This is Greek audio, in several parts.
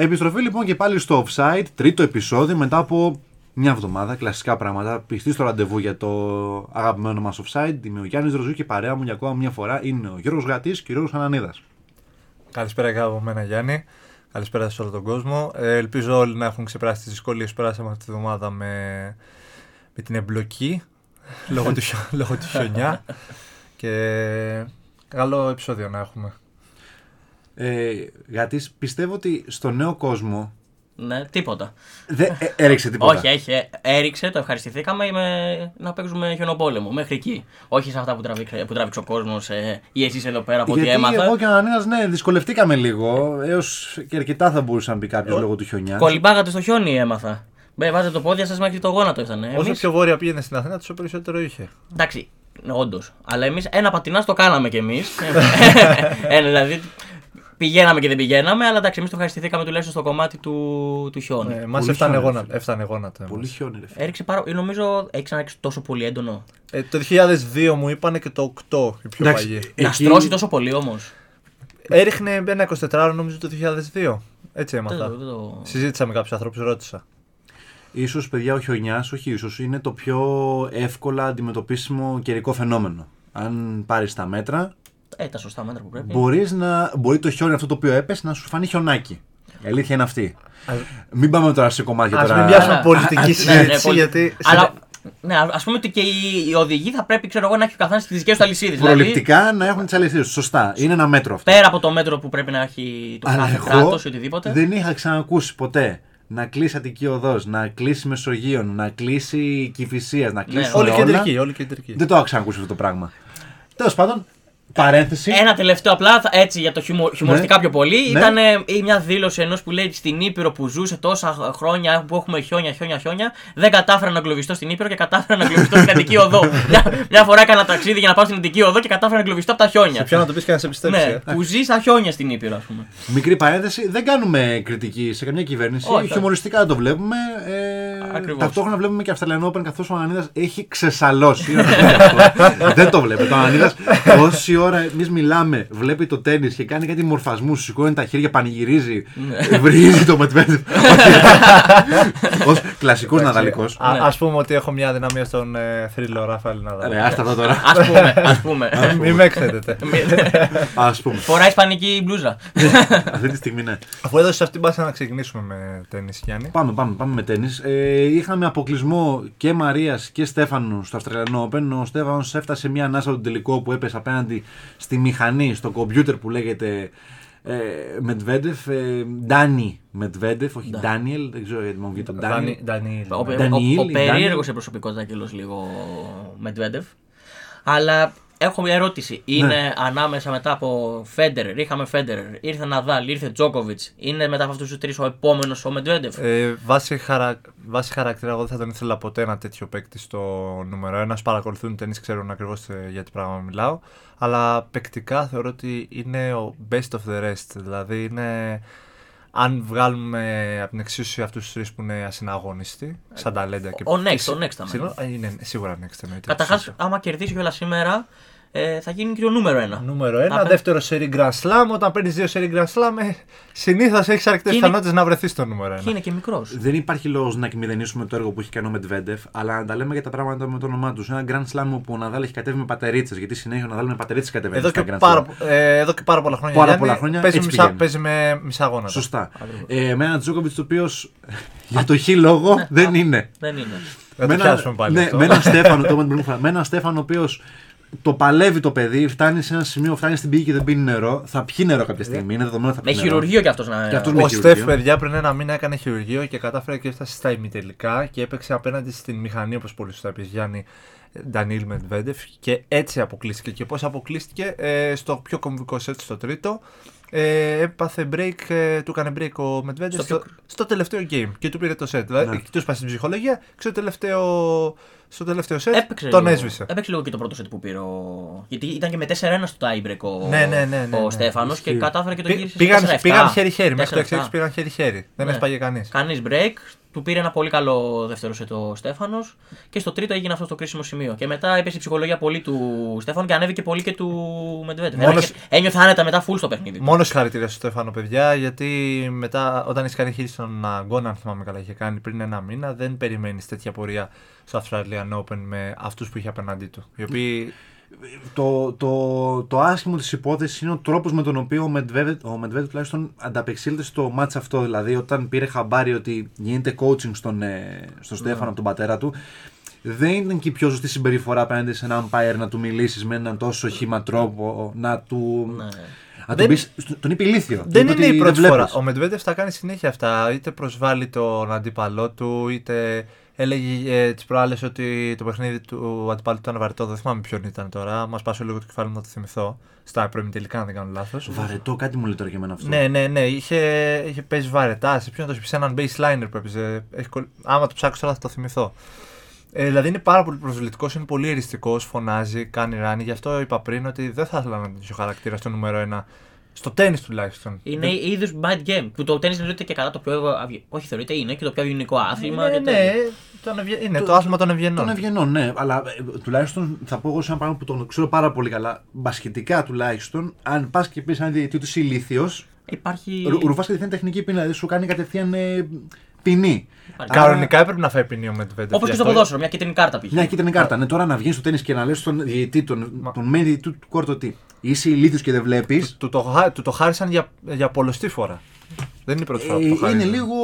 Επιστροφή λοιπόν και πάλι στο offside, τρίτο επεισόδιο μετά από μια εβδομάδα, κλασικά πράγματα. Πιστή στο ραντεβού για το αγαπημένο μας offside. Είμαι ο Γιάννης Ροζού και παρέα μου για ακόμα μια φορά είναι ο Γιώργος Γατής και ο Γιώργος Ανανίδας. Καλησπέρα και από μένα Γιάννη. Καλησπέρα σε όλο τον κόσμο. Ε, ελπίζω όλοι να έχουν ξεπεράσει τις δυσκολίες που περάσαμε αυτή τη βδομάδα με, με την εμπλοκή λόγω, του, χιο- λόγω του χιονιά. και καλό επεισόδιο να έχουμε. Ε, Γατής, πιστεύω ότι στο νέο κόσμο Ναι, τίποτα. δεν ε, έριξε τίποτα. Όχι, έχει, ε, έριξε, το ευχαριστηθήκαμε με, να παίξουμε χιονοπόλεμο. Μέχρι εκεί. Όχι σε αυτά που τράβηξε, που τράβηξε ο κόσμος ή εσείς εδώ πέρα από ό,τι Γιατί έμαθα. εγώ και ο Ανανίδας, ναι, δυσκολευτήκαμε λίγο. Έως και αρκετά θα μπορούσε να μπει κάποιος Ο- λόγω του χιονιάς. Κολυμπάγατε στο χιόνι, έμαθα. Μπε, βάζετε το πόδια σας μέχρι το γόνατο ήταν. Όσο Εμείς, πιο βόρεια πήγαινε στην Αθήνα, τόσο περισσότερο είχε. εντάξει, όντως. Αλλά εμείς ένα πατινάς το κάναμε κι εμείς. ε, δηλαδή πηγαίναμε και δεν πηγαίναμε, αλλά εντάξει, εμείς το ευχαριστηθήκαμε τουλάχιστον στο κομμάτι του, του χιόνι. Ε, Μας Πολύ έφτανε χιόνι, γόνατα. φίλε. Έφτανε γόνατα. Πολύ εμάς. χιόνι, ρε φίλε. Έριξε πάρα. Νομίζω έχει ξαναρίξει τόσο πολύ έντονο. Ε, το 2002 μου είπανε και το 8 η πιο Εντάξει, παγιή. Να Εκεί- στρώσει τόσο πολύ όμως. Έριχνε ένα 24 νομίζω το 2002. Έτσι έμαθα. Δεν το- Συζήτησα με κάποιους ανθρώπους, ρώτησα. Ίσως, παιδιά, ο χιονιάς, όχι ίσως, είναι το πιο εύκολα αντιμετωπίσιμο καιρικό φαινόμενο. Αν πάρεις τα μέτρα, Ε, τα σωστά μέτρα που πρέπει. μπορείς να, μπορεί το χιόνι αυτό το οποίο έπεσε να σου φανεί χιονάκι. Η αλήθεια είναι αυτή. Μην πάμε τώρα σε κομμάτια Α τώρα. μην πιάσουμε Α, πολιτική Ναι, ναι, συζήτηση, πολύ- γιατί. Αλλά ναι, α πούμε ότι και οι, οι οδηγοί θα πρέπει ξέρω εγώ, να έχει ο καθένας τις δικέ του αλυσίδες. Προληπτικά να έχουν τις αληθείε τους. Σωστά. Είναι ένα μέτρο αυτό. πέρα από το μέτρο που πρέπει να έχει το Αλλά κάθε εγώ κράτος ή οτιδήποτε. δεν είχα ξανακούσει ποτέ να κλείσει Αττική Οδός, να κλείσει Μεσογείων, να κλείσει Κυφυσίας, να κλείσει. Όλη όλα. κεντρική, όλη κεντρική. Δεν το είχα ξανακούσει αυτό το πράγμα. Τέλος πάντων, παρένθεση. Ένα τελευταίο απλά θα- έτσι για το χιουμο, χιουμοριστικά πιο πολύ. Ναι. Ήταν ε, η μια δήλωση ενός που λέει στην Ήπειρο που ζούσε τόσα χρόνια που έχουμε χιόνια, χιόνια, χιόνια. Δεν κατάφερα να εγκλωβιστώ στην Ήπειρο και κατάφερα να εγκλωβιστώ στην Αττική Οδό. μια, μια φορά έκανα ταξίδι για να πάω στην Αττική Οδό και κατάφερα να εγκλωβιστώ από τα χιόνια. Ποιο να το πεις και να σε πιστέψει. Ναι, ε. που ζει στα χιόνια στην Ήπειρο, ας πούμε. Μικρή παρένθεση, δεν κάνουμε κριτική σε καμιά κυβέρνηση. Όχι, Χιουμοριστικά το βλέπουμε. Ε, Ακριβώς. ταυτόχρονα βλέπουμε και Australian Open καθώς ο Ανανίδα έχει ξεσαλώσει. Να το πούμε αυτό. δεν το βλέπετε. Ο Ανανίδα, όση ώρα εμείς μιλάμε, βλέπει το τέννη και κάνει κάτι μορφασμούς, σηκώνει τα χέρια, πανηγυρίζει, Ναι. βρίζει το Μετβέντεφ. Ω κλασικός Ναδαλικός. Α Ναι. ας πούμε ότι έχω μια δυναμία στον ε, θρύλο Ράφαλ Ναδάλ. Ρε, άστα εδώ τώρα. Ας πούμε, ας πούμε. Μην με εκθέτετε. Ας πούμε. Φοράει ισπανική μπλούζα. Αυτή τη στιγμή ναι. Αφού έδωσες αυτή την πάσα να ξεκινήσουμε με τέννη, Γιάννη. Πάμε, πάμε, πάμε με τέννη. Ε, είχαμε αποκλεισμό και Μαρίας και Στέφανου στο Αυστραλιανό Open. Ο Στέφανος έφτασε μια ανάσα του τελικό που έπεσε απέναντι στη μηχανή, στο κομπιούτερ που λέγεται ε, Μεντβέντεφ. Ε, Ντάνι Μεντβέντεφ, όχι Ντάνιελ, δεν ξέρω γιατί μου βγει το Ντάνιελ. Ντανίλ. Ο, ο, Ντανιήλ, ο, ο η περίεργος Ντάνιελ. σε προσωπικότητα και λίγο Μετβέντεφ. Αλλά έχω μια ερώτηση. Είναι Ναι. ανάμεσα μετά από Φέντερερ, είχαμε Φέντερερ, ήρθε Ναδάλ, ήρθε Τζόκοβιτ. Είναι μετά από αυτούς τους τρεις ο επόμενος ο Μετβέντεφ; Ε, βάσει, χαρα... βάσει χαρακτήρα, εγώ δεν θα τον ήθελα ποτέ ένα τέτοιο παίκτη στο νούμερο 1. Όσοι παρακολουθούν ταινίε ξέρουν ακριβώς για τι πράγμα μιλάω. Αλλά παικτικά θεωρώ ότι είναι ο best of the rest. Δηλαδή είναι. Αν βγάλουμε από την εξίσωση αυτούς τους τρεις που είναι ασυναγωνιστοί, σαν ταλέντα και Ο next, και- ο next θα Συγγνώμη, ε, είναι σίγουρα next εννοείται. Καταρχάς, άμα κερδίσει κιόλα σήμερα, ε, θα γίνει και το νούμερο ένα. Νούμερο 1. Απέ- Δεύτερο σερί Grand Slam. Όταν παίρνεις δύο σερί Grand Slam, ε, συνήθως έχεις αρκετές Και είναι- πιθανότητες να βρεθείς στο νούμερο 1. Και είναι και μικρός. Δεν υπάρχει λόγος να εκμηδενήσουμε το έργο που έχει κάνει ο Μετβέντεφ, αλλά να τα λέμε για τα πράγματα με το όνομά τους. Ένα Grand Slam όπου ο Ναδάλ έχει κατέβει με πατερίτσες, γιατί συνέχεια ο Ναδάλ με πατερίτσες κατεβαίνει. Εδώ στα και, Grand πάρα, Slam. ε, εδώ και πάρα πολλά χρόνια. Πάρα Γιάννη, πολλά χρόνια παίζει, έτσι μισά, πηγαίνει. παίζει με μισά γόνατα. Σωστά. Ε, με έναν Τζόκοβιτς το οποίος για το χ λόγο δεν είναι. Δεν είναι. Θα με το ένα- πιάσουμε πάλι. ναι, αυτό. με έναν Στέφανο, το είπαμε την προηγούμενη φορά, με έναν Στέφανο ο οποίος το παλεύει το παιδί, φτάνει σε ένα σημείο, φτάνει στην πηγή και δεν πίνει νερό. Θα πιει νερό κάποια στιγμή. Είναι δεδομένο ότι θα Με πιει νερό. χειρουργείο κι αυτός να. Και αυτός με Ο χειρουργείο. Στεφ, παιδιά, πριν ένα μήνα έκανε χειρουργείο και κατάφερε και έφτασε στα ημιτελικά και έπαιξε απέναντι στην μηχανή, όπως πολύ σωστά είπες Γιάννη Ντανίλ Μετβέντεφ. Και έτσι αποκλείστηκε. Και πώς αποκλείστηκε ε, στο πιο κομβικό σετ στο τρίτο. Ε, έπαθε break, ε, του έκανε break ο Μετβέντεφ Στο στο, στο, τελευταίο game και του πήρε το set. Δηλαδή, Ναι. τους σπάσει την ψυχολογία και στο τελευταίο, στο τελευταίο set Έπαιξε τον λίγο, έσβησε. Έπαιξε λίγο και το πρώτο σετ που πήρε ο. Γιατί ήταν και με 4-1 στο tiebreak ο, Ναι, ναι, ναι, ναι, ο ναι. Στέφανος και Ισχύει. κατάφερε και το Πή- γύρισε. πήγαν, σε 4-7. πήγαν χέρι-χέρι. Μέχρι το 4-7. 6 πήγαν χέρι-χέρι. Δεν Ναι. έσπαγε κανείς. Κανείς break. Του πήρε ένα πολύ καλό δεύτερο σετ ο Στέφανος και στο τρίτο έγινε αυτό το κρίσιμο σημείο. Και μετά έπεσε η ψυχολογία πολύ του Στέφανου και ανέβηκε πολύ και του Μετβέντεφ. Μόνος- Ένιωθε άνετα μετά full στο παιχνίδι. Μόνος συγχαρητήρια στο Στέφανο, παιδιά, γιατί μετά, όταν έχει κάνει χείριση στον αγώνα, αν θυμάμαι καλά, είχε κάνει πριν ένα μήνα, δεν περιμένεις τέτοια πορεία στο Australian Open με αυτούς που είχε απέναντί του. Οι οποίοι. Το, το, το άσχημο της υπόθεσης είναι ο τρόπος με τον οποίο ο Μετβέντεφ, ο Μετβέντεφ τουλάχιστον ανταπεξήλθε στο μάτς αυτό. Δηλαδή, όταν πήρε χαμπάρι ότι γίνεται coaching στον, ε, στον Στέφανο από τον πατέρα του, δεν ήταν και η πιο σωστή συμπεριφορά απέναντι σε έναν umpire να του μιλήσεις με έναν τόσο χήμα τρόπο, να του. Ναι. Να Δεν- τον πεις, τον είπε ηλίθιο. Δεν Είπε είναι ότι η πρώτη βλέπεις. φορά. Ο Μετβέντεφ τα κάνει συνέχεια αυτά. Είτε προσβάλλει τον αντίπαλό του, είτε έλεγε ε, τι προάλλες ότι το παιχνίδι του αντιπάλου του ήταν βαρετό. Δεν θυμάμαι ποιον ήταν τώρα. Μας πάσω λίγο το κεφάλι μου να το θυμηθώ. Στα τελικά, αν δεν κάνω λάθος. Βαρετό, κάτι μου λέει τώρα και εμένα αυτό. Ναι, ναι, ναι. Είχε, είχε παίζει βαρετά. Σε ποιον το σε έναν baseliner που έπαιζε. Έχει κολλ- Άμα το ψάξω τώρα θα το θυμηθώ. Ε, δηλαδή είναι πάρα πολύ προσβλητικός, είναι πολύ εριστικός, φωνάζει, κάνει ράνι. Γι' αυτό είπα πριν ότι δεν θα ήθελα να είναι τέτοιο χαρακτήρα στο νούμερο 1. Στο τέννη τουλάχιστον. Είναι είδους bad game. Που το τέννη θεωρείται και καλά το πιο. αυγε- Όχι, θεωρείται είναι και το πιο ευγενικό άθλημα. Ναι, και ναι, τέτοια. τον ευγε- είναι το, άθλημα των ευγενών. Των ευγενών, ναι. Αλλά ε, τουλάχιστον θα πω εγώ σε ένα πράγμα που τον ξέρω πάρα πολύ καλά. Μπασχετικά τουλάχιστον, αν πας και πεις έναν διαιτητή τους είσαι ηλίθιος, Υπάρχει. ρουφά κατευθείαν τεχνική ποινή. Δηλαδή σου κάνει κατευθείαν ε, ποινή. Υπάρχει. Κανονικά έπρεπε να φάει ποινή ο Μετβέντεφ. Όπως και γι' στο αυτό- ποδόσφαιρο, μια κίτρινη κάρτα πήγε. Μια κίτρινη κάρτα. Ναι, τώρα να βγεις στο τέννη και να λες στον διαιτητή, τον, τον main διαιτητή του κόρτο ότι είσαι ηλίθιος και δεν βλέπεις. Του το, χά- του το χάρισαν για, για πολλωστή φορά. Δεν είναι η πρώτη φορά που το είναι χάρισαν. λίγο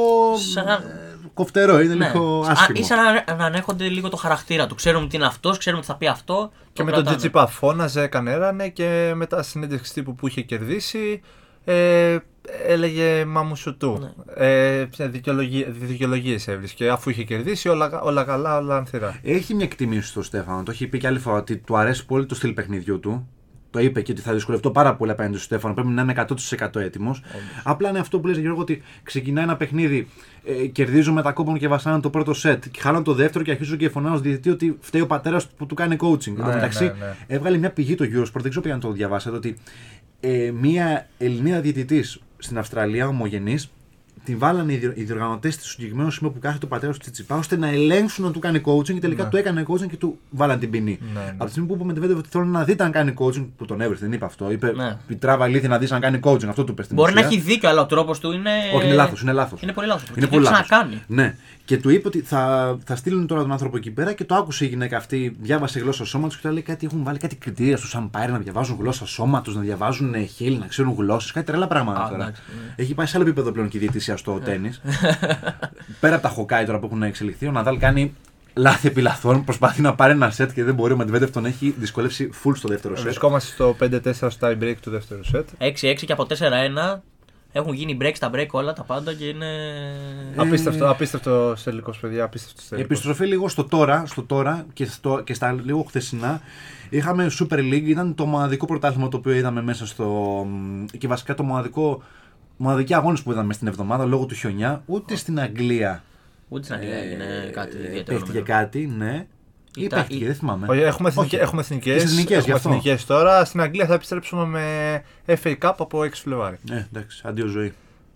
Σαν να- ε, κοφτερό, είναι Ναι. λίγο Α, άσχημο. ή σαν να, να ανέχονται λίγο το χαρακτήρα του. Ξέρουμε τι είναι αυτός, ξέρουμε τι θα πει αυτό. Και με τον κρατάνε. Τζιτσίπα φώναζε, έκανε ράνε και μετά στη συνέντευξη τύπου που είχε κερδίσει ε, έλεγε μα μου σου του. Ναι. Ε, Δικαιολογίες έβρισκε. Αφού είχε κερδίσει, όλα, όλα καλά, όλα ανθυρά. Έχει μια εκτίμηση στο Στέφανο. Το έχει πει και άλλη φορά ότι του αρέσει πολύ το στυλ παιχνιδιού του. Το είπε και ότι θα δυσκολευτώ πάρα πολύ απέναντι στο Στέφανο. Πρέπει να είναι 100% έτοιμος. Απλά είναι αυτό που λες Γιώργο ότι ξεκινάει ένα παιχνίδι. Ε, κερδίζω με τα κόμπον και βασάνω το πρώτο σετ. Και χάνω το δεύτερο και αρχίζω και φωνάω στο διαιτητή ότι φταίει ο πατέρας που του κάνει coaching. Εν τω μεταξύ, ναι, ναι. έβγαλε μια πηγή το Eurosport, δεν ξέρω αν το διαβάσατε, ότι ε, μια Ελληνίδα διαιτητής στην Αυστραλία, ομογενή, την βάλανε οι, διο- οι διοργανωτές στο συγκεκριμένο σημείο που κάθεται ο πατέρας του Τσιτσιπά, ώστε να ελέγξουν να του κάνει coaching και τελικά Ναι. του έκανε coaching και του βάλαν την ποινή. Ναι, ναι. Από τη στιγμή που είπε με Μετβέντεφ ότι θέλω να δείτε αν κάνει coaching, που τον έβρισε, δεν είπε αυτό. Είπε Ναι. πιτράβα ηλίθεια να δεις αν κάνει coaching. Αυτό του είπε στην Μπορεί να ουσία. έχει δίκιο, αλλά ο τρόπος του είναι. Όχι, είναι λάθος. Είναι λάθος. Είναι πολύ λάθος. Είναι Και πολύ τι λάθος. να κάνει. Ναι. Και του είπε ότι θα, θα στείλουν τώρα τον άνθρωπο εκεί πέρα και το άκουσε η γυναίκα αυτή. Διάβασε γλώσσα σώματο και του λέει κάτι. Έχουν βάλει κάτι κριτήρια στου umpire να διαβάζουν γλώσσα σώματος, να διαβάζουν ε, χείλη, να ξέρουν γλώσσες. Κάτι τρελά πράγματα Α, τώρα. εντάξει, ναι. Έχει πάει σε άλλο επίπεδο πλέον και η διαιτησία στο τέννη. πέρα από τα χοκάι τώρα που έχουν εξελιχθεί, ο Ναδάλ κάνει λάθη επί λαθών. Προσπαθεί να πάρει ένα σετ και δεν μπορεί. Ο Μετβέντεφ τον έχει δυσκολεύσει full στο δεύτερο σετ. Βρισκόμαστε στο 5-4 στο tie break του δεύτερου σετ. 6-6 και από 4-1 έχουν γίνει breaks, τα break όλα τα πάντα και είναι. Απίστευτο, απίστευτο τελικό, παιδιά. Απίστευτο τελικό. Επιστροφή λίγο στο τώρα, στο τώρα και, στο, και στα λίγο χθεσινά. Είχαμε Super League, ήταν το μοναδικό πρωτάθλημα το οποίο είδαμε μέσα στο. μ, και βασικά το μοναδικό. Μοναδική αγώνες που είδαμε στην εβδομάδα λόγω του χιονιά. Ούτε στην Αγγλία Ούτε στην Αγγλία έγινε κάτι ε, ιδιαίτερο. παίχτηκε νομίζω. κάτι, ναι. Ή Ήταν- παίχτηκε, ή- δεν θυμάμαι. Όχι, έχουμε, εθνικές, Όχι. έχουμε εθνικές, Τις εθνικές, γι' έχουμε αυτό. εθνικές τώρα. Στην Αγγλία θα επιστρέψουμε με FA Cup από 6 Φλεβάρι. Ε, εντάξει, αντίο ζωή.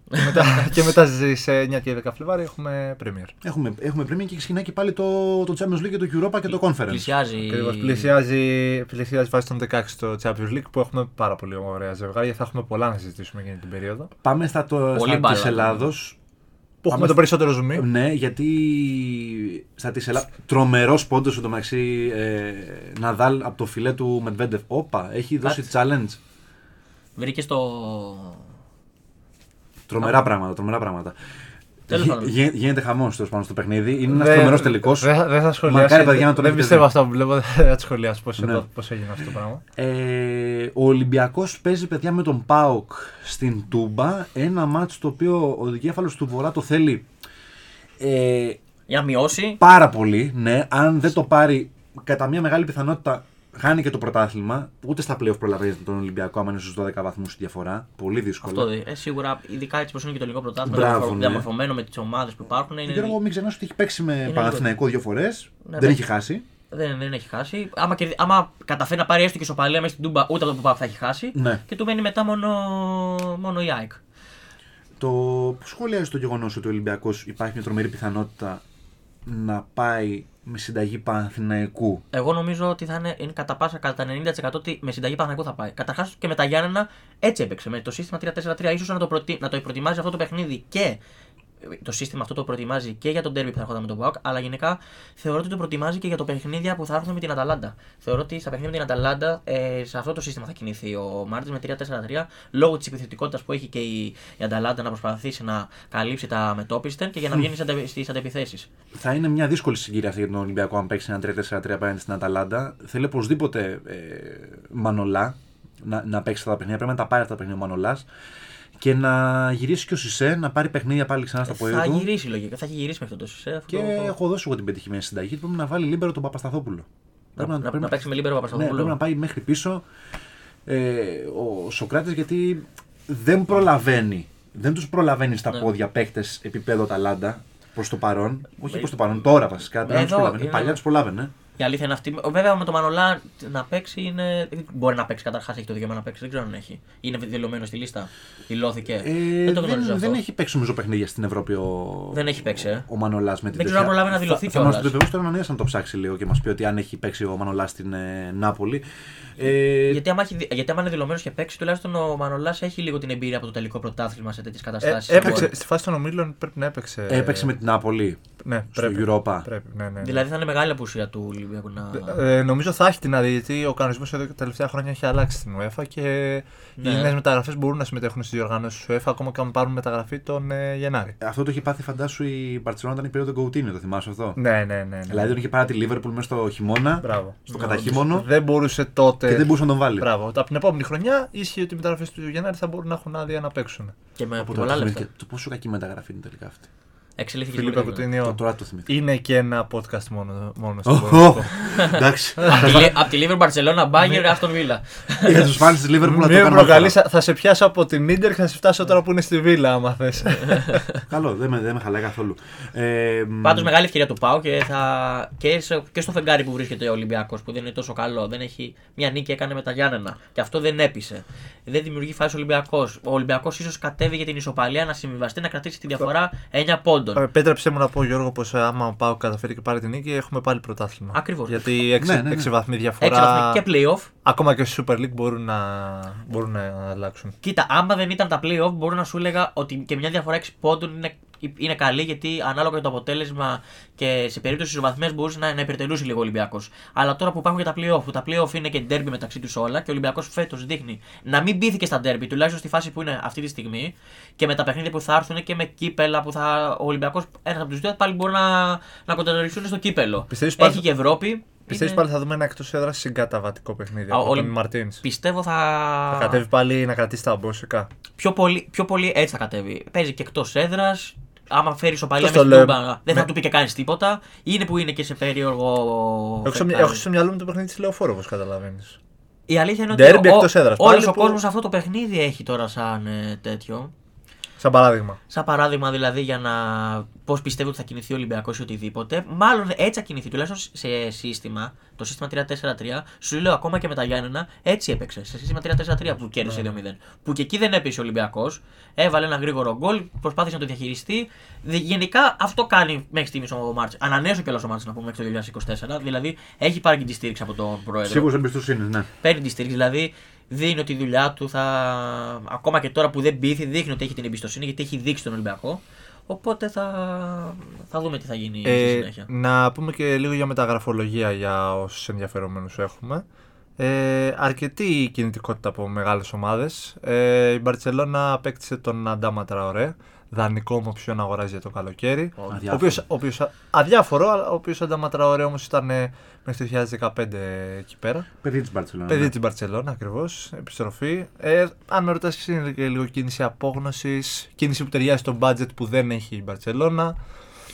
Και μετά, και μετά σε 9 και 10 Φλεβάρι έχουμε Premier. Έχουμε, έχουμε πρέμια και ξεκινάει και πάλι το, το Champions League και το Europa και το Conference. Πλησιάζει. Ακριβώς. Πλησιάζει, πλησιάζει βάσει των 16 στο Champions League που έχουμε πάρα πολύ ωραία ζευγάρια. Θα έχουμε πολλά να συζητήσουμε για την περίοδο. Πάμε στα, το, Πολύ στα μπάλα. της Ελλάδος. Που έχουμε Πάμε το περισσότερο ζουμί. Ναι, γιατί στα της Ελλάδος, τρομερός πόντος στο μεταξύ ε, Ναδάλ από το φιλέ του Μετβέντεφ. Όπα, έχει δώσει challenge. Βρήκε στο. Τρομερά πράγματα, τρομερά πράγματα. Τέλος Γι- πάντων. γι- γίνεται χαμός τέλος πάνω στο παιχνίδι. Είναι ένας Δεν- τρομερός τελικός. Δεν θα- δεν θα σχολιάσω. Μακάρι, παιδιά, να τον δεν έχετε πιστεύω δει. αυτά που βλέπω. Δεν θα το σχολιάσω πώς Ναι. πώς έγινε αυτό το πράγμα. Ε, ο Ολυμπιακός παίζει παιδιά με τον Πάοκ στην Τούμπα. Ένα μάτσο το οποίο ο δικέφαλος του Βορρά το θέλει ε, Για να μειώσει. πάρα πολύ. Ναι, αν δεν το πάρει, κατά μια μεγάλη πιθανότητα χάνει και το πρωτάθλημα. Ούτε στα playoff προλαβαίνει τον Ολυμπιακό, άμα είναι στους 12 βαθμούς η διαφορά. Πολύ δύσκολο. Αυτό ε, σίγουρα, ειδικά έτσι πω είναι και το ελληνικό πρωτάθλημα, Μπράβο, διαμορφω- ναι. διαμορφωμένο με τις ομάδες που υπάρχουν. Είναι... Γιώργο, μην ξεχνάς ότι έχει παίξει με Είναι Παναθηναϊκό δύο φορές. Ναι, δεν ναι. έχει χάσει. Δεν, δεν έχει χάσει. Άμα, κερδι... Άμα καταφέρει να πάρει έστω και σοπαλία μέσα στην Τούμπα, ούτε από το που θα έχει χάσει. Ναι. Και του μένει μετά μόνο, μόνο η ΑΕΚ. το πώς σχολιάζει το γεγονός ότι ο Ολυμπιακός υπάρχει μια τρομερή πιθανότητα να πάει με συνταγή Παναθηναϊκού. Εγώ νομίζω ότι θα είναι, είναι κατά πάσα κατά 90% ότι με συνταγή Παναγικού θα πάει. Καταρχάς και με τα Γιάννενα έτσι έπαιξε. Με το σύστημα 3-4-3 ίσως να, το προτι... να το προετοιμάζει αυτό το παιχνίδι και το σύστημα αυτό το προετοιμάζει και για τον τέρμι που θα έρχονταν με τον Μπάουκ, αλλά γενικά θεωρώ ότι το προετοιμάζει και για το παιχνίδια που θα έρθουν με την Αταλάντα. Θεωρώ ότι στα παιχνίδια με την Αταλάντα ε, σε αυτό το σύστημα θα κινηθεί ο Μάρτιν με 3-4-3 λόγω της επιθετικότητα που έχει και η, η Αταλάντα να προσπαθήσει να καλύψει τα μετόπισθεν και για να βγαίνει στις αντεπιθέσεις. Θα είναι μια δύσκολη συγκυρία αυτή για τον Ολυμπιακό αν παίξει ένα 3-4-3 απέναντι στην Αταλάντα. Θέλει οπωσδήποτε ε, Μανωλά να, να παίξει αυτά τα παιχνίδια. Πρέπει να τα πάρει αυτά τα παιχνίδια ο Μανωλάς και να γυρίσει και ο Σισέ να πάρει παιχνίδια πάλι ξανά στα πόδια Θα του. γυρίσει λογικά, θα έχει γυρίσει μέχρι το Σισέ. αυτό Και το- έχω δώσει εγώ την πετυχημένη συνταγή. Πρέπει να βάλει λίμπερο τον Παπασταθόπουλο. να, Πρέπει να, πρέπει να παίξει με λίμπερο ναι, Παπασταθόπουλο. πρέπει να πάει μέχρι πίσω ε, ο Σοκράτης γιατί δεν προλαβαίνει. Δεν τους προλαβαίνει στα Ναι. πόδια παίκτες επίπεδο ταλάντα προς το παρόν. Όχι Ε, προς το παρόν, τώρα βασικά. Δεν εδώ τους προλαβαίνει. είναι- Παλιά τους προλάβαινε. Η αλήθεια είναι αυτή. Βέβαια με το Μανολά να παίξει είναι. Μπορεί να παίξει καταρχά, έχει το δικαίωμα να παίξει. Δεν ξέρω αν έχει. Είναι δηλωμένο στη λίστα. Δηλώθηκε. Ε, δεν το γνωρίζω δεν, αυτό. δεν έχει παίξει νομίζω παιχνίδια στην Ευρώπη ο, Δεν έχει παίξει, ε. ο Μανολά με την Δεν ξέρω αν προλάβει να δηλωθεί Θα, θα μα το κιόλας. επιβεβαιώσει τώρα να να το ψάξει λίγο και μα πει ότι αν έχει παίξει ο Μανολά στην ε, Νάπολη. Ε, Γιατί άμα, έχει, δι- γιατί άμα είναι δηλωμένος και παίξει, τουλάχιστον ο Μανολάς έχει λίγο την εμπειρία από το τελικό πρωτάθλημα σε τέτοιες Ε, καταστάσει. έπαιξε, στη φάση των ομίλων πρέπει να έπαιξε. έπαιξε με την Νάπολη Ναι, στο πρέπει. Europa. Πρέπει, ναι, ναι, ναι. Δηλαδή θα είναι μεγάλη απουσία του Ολυμπιακού να. Ε, νομίζω θα έχει την άδεια γιατί ο κανονισμός εδώ και τα τελευταία χρόνια έχει αλλάξει στην UEFA και Ναι. οι νέες μεταγραφές μπορούν να συμμετέχουν στις διοργανώσεις του UEFA ακόμα και αν πάρουν μεταγραφή τον ε, Γενάρη. Αυτό το είχε πάθει φαντάσου η Μπαρσελόνα όταν είχε περίοδο Γκοουτίνιο, το θυμάσαι αυτό; Ναι, ναι, ναι. ναι. Δηλαδή τον είχε πάρει τη Λίβερπουλ μέσα στο χειμώνα, Μπράβο. στο Ναι, καταχύμωνο Δεν μπορούσε τότε. Και δεν μπορούσε να τον βάλει. Μπράβο. Από την επόμενη χρονιά ίσχυε ότι οι μεταγραφές του Γενάρη θα μπορούν να έχουν άδεια να παίξουν. Και με Από πολλά τότε λεφτά. θυμήθηκα. Το πόσο κακή μεταγραφή είναι τελικά αυτή. Εξελίχθηκε Φιλίππε πολύ γρήγορα. Κουτίνιο. Το, τώρα το θυμήθηκα. Είναι και ένα podcast μόνο, μόνος στο Οχ, ποδόσφαιρο. Εντάξει. Απ' τη Λι- Απ' τη Λίβερ Μπαρσελόνα, Μπάγκερ, Αστον Βίλα. Για τους φάνη της Λίβερπουλ να το Μην κάνουμε. προκαλείς, θα θα σε πιάσω από την Ίντερ και θα σε φτάσω τώρα που είναι στη Βίλα, άμα θες. Καλό, δεν με, δεν με χαλάει καθόλου. Ε, μ, Πάντως μεγάλη ευκαιρία του Πάου και, θα... και, σε- και στο φεγγάρι που βρίσκεται ο Ολυμπιακός που δεν είναι τόσο καλό. Δεν έχει... Μια νίκη έκανε με τα Γιάννενα και αυτό δεν έπεισε. Δεν δημιουργεί φάση ο Ολυμπιακός. Ο Ολυμπιακός ίσως κατέβει για την ισοπαλία να συμβιβαστεί να κρατήσει τη διαφορά 9 πόντων. Επέτρεψε μου να πω, Γιώργο, πως άμα πάω καταφέρει και πάρει την νίκη, έχουμε πάλι πρωτάθλημα. Ακριβώς. Γιατί 6 Ναι, ναι, ναι. βαθμοί 6 διαφορά. βαθμοί και playoff. Ακόμα και στο Super League μπορούν να, μπορούν να αλλάξουν. Κοίτα, άμα δεν ήταν τα playoff, μπορώ να σου έλεγα ότι και μια διαφορά 6 πόντων είναι, είναι καλή γιατί ανάλογα με το αποτέλεσμα και σε περίπτωση ισοβαθμία μπορούσε να, να υπερτερούσε λίγο ο Ολυμπιακός. Αλλά τώρα που υπάρχουν και τα playoff, που τα playoff είναι και derby μεταξύ τους όλα και ο Ολυμπιακός φέτος δείχνει να μην μπήθηκε στα derby, τουλάχιστον στη φάση που είναι αυτή τη στιγμή και με τα παιχνίδια που θα έρθουν και με κύπελα που θα. Ο Ολυμπιακός ένας από τους δύο πάλι μπορεί να, να κοντραριστούν στο κύπελο. Πιστεύεις Έχει πάλι- και Ευρώπη. Πιστεύεις Είναι- πάλι θα δούμε ένα εκτός έδρας συγκαταβατικό παιχνίδι Α, από όλοι- τον Μαρτίνς; Πιστεύω θα. Θα κατέβει πάλι να κρατήσει τα μπόσικα. πιο πολύ, πιο πολύ έτσι θα κατέβει. Παίζει και εκτός έδρας. Άμα φέρεις σοπαλία Αυτό μέσα στην λέω. Τούμπα, δεν θα Ναι. του πει και κάνεις τίποτα. Είναι που είναι και σε περίεργο. Έχω στο, φεγγάρι. έχω στο μυαλό μου το παιχνίδι της Λεωφόρο, όπως καταλαβαίνεις. Η αλήθεια είναι Derby ότι ο, εκτός έδρας. όλος Πάλι ο που- κόσμος αυτό το παιχνίδι έχει τώρα σαν ε, τέτοιο. Σαν παράδειγμα. Σαν παράδειγμα δηλαδή για να πώς πιστεύω ότι θα κινηθεί ο Ολυμπιακός ή οτιδήποτε. Μάλλον έτσι θα κινηθεί, τουλάχιστον σε σύστημα, το σύστημα 3-4-3. Σου λέω ακόμα και με τα Γιάννενα έτσι έπαιξε. Σε σύστημα 3-4-3 που κέρδισε 2-0. Που και εκεί δεν έπεισε ο Ολυμπιακός. Έβαλε ένα γρήγορο γκολ, προσπάθησε να το διαχειριστεί. Δε- Γενικά αυτό κάνει μέχρι στιγμής ο Μάρτς. Ανανέωσε κιόλας ο Μάρτς να πούμε μέχρι το 2024. Δηλαδή έχει πάρει και τη στήριξη από τον πρόεδρο. Σίγουρα εμπιστοσύνη, ναι. Παίρνει τη στήριξη, δηλαδή δίνει ότι η δουλειά του θα. Ακόμα και τώρα που δεν πείθει, δείχνει ότι έχει την εμπιστοσύνη γιατί έχει δείξει τον Ολυμπιακό. Οπότε θα, θα δούμε τι θα γίνει στη Ε, συνέχεια. να πούμε και λίγο για μεταγραφολογία για όσους ενδιαφερόμενους έχουμε. Ε, αρκετή κινητικότητα από μεγάλες ομάδες. Ε, η Μπαρσελόνα απέκτησε τον Αντάμα Τραωρέ. Δανεικό με όποιον αγοράζει για το καλοκαίρι. Ο Αδιάφορο. οποίος, ο οποίος, αδιάφορο, αλλά ο οποίος Αντάμα Τραωρέ όμως ήταν ε, μέχρι το 2015 εκεί πέρα. Παιδί της Μπαρσελόνα. Παιδί της Μπαρσελόνα ακριβώς. Επιστροφή. Ε, αν με ρωτάς, είναι και λίγο κίνηση απόγνωσης. Κίνηση που ταιριάζει στο budget που δεν έχει η Μπαρσελόνα.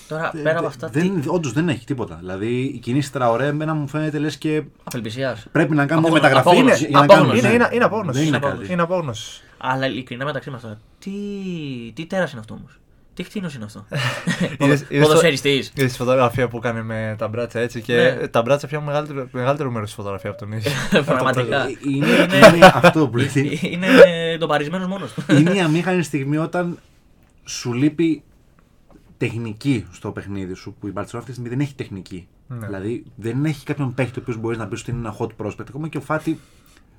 Τώρα πέρα από αυτά. Τι... Δεν, όντως δεν έχει τίποτα. Δηλαδή η κινήση Τραωρέ εμένα μου φαίνεται λες και Απελπισίας. πρέπει να κάνουμε Απόγνωση, μεταγραφή. απόγνωση, για να απόγνωση. κάνουμε, Είναι, ναι. είναι, είναι απόγνωση. Δεν είναι Είναι κάτι. Είναι απόγνωση. Αλλά ειλικρινά μεταξύ μας τώρα. Τι, τι τέρας είναι αυτό όμως; Τι κτίνο είναι αυτό; Είδες- είδες το- Ποδοσφαιριστής. Είδες τη φωτογραφία που κάνει με τα μπράτσα έτσι και Ναι. τα μπράτσα πιάνουν μεγαλύτερο, μεγαλύτερο μέρος της φωτογραφίας από τον ίδιο. Πραγματικά. Ε, Είναι, είναι αυτό που λέει. είναι τον παρισμένο μόνος του. Είναι η αμήχανη στιγμή όταν σου λείπει τεχνική στο παιχνίδι σου που η Barcelona αυτή τη στιγμή δεν έχει τεχνική. Ναι. Δηλαδή δεν έχει κάποιον παίχτη ο οποίος μπορείς να πει ότι είναι ένα hot prospect. Ακόμα και ο Φάτι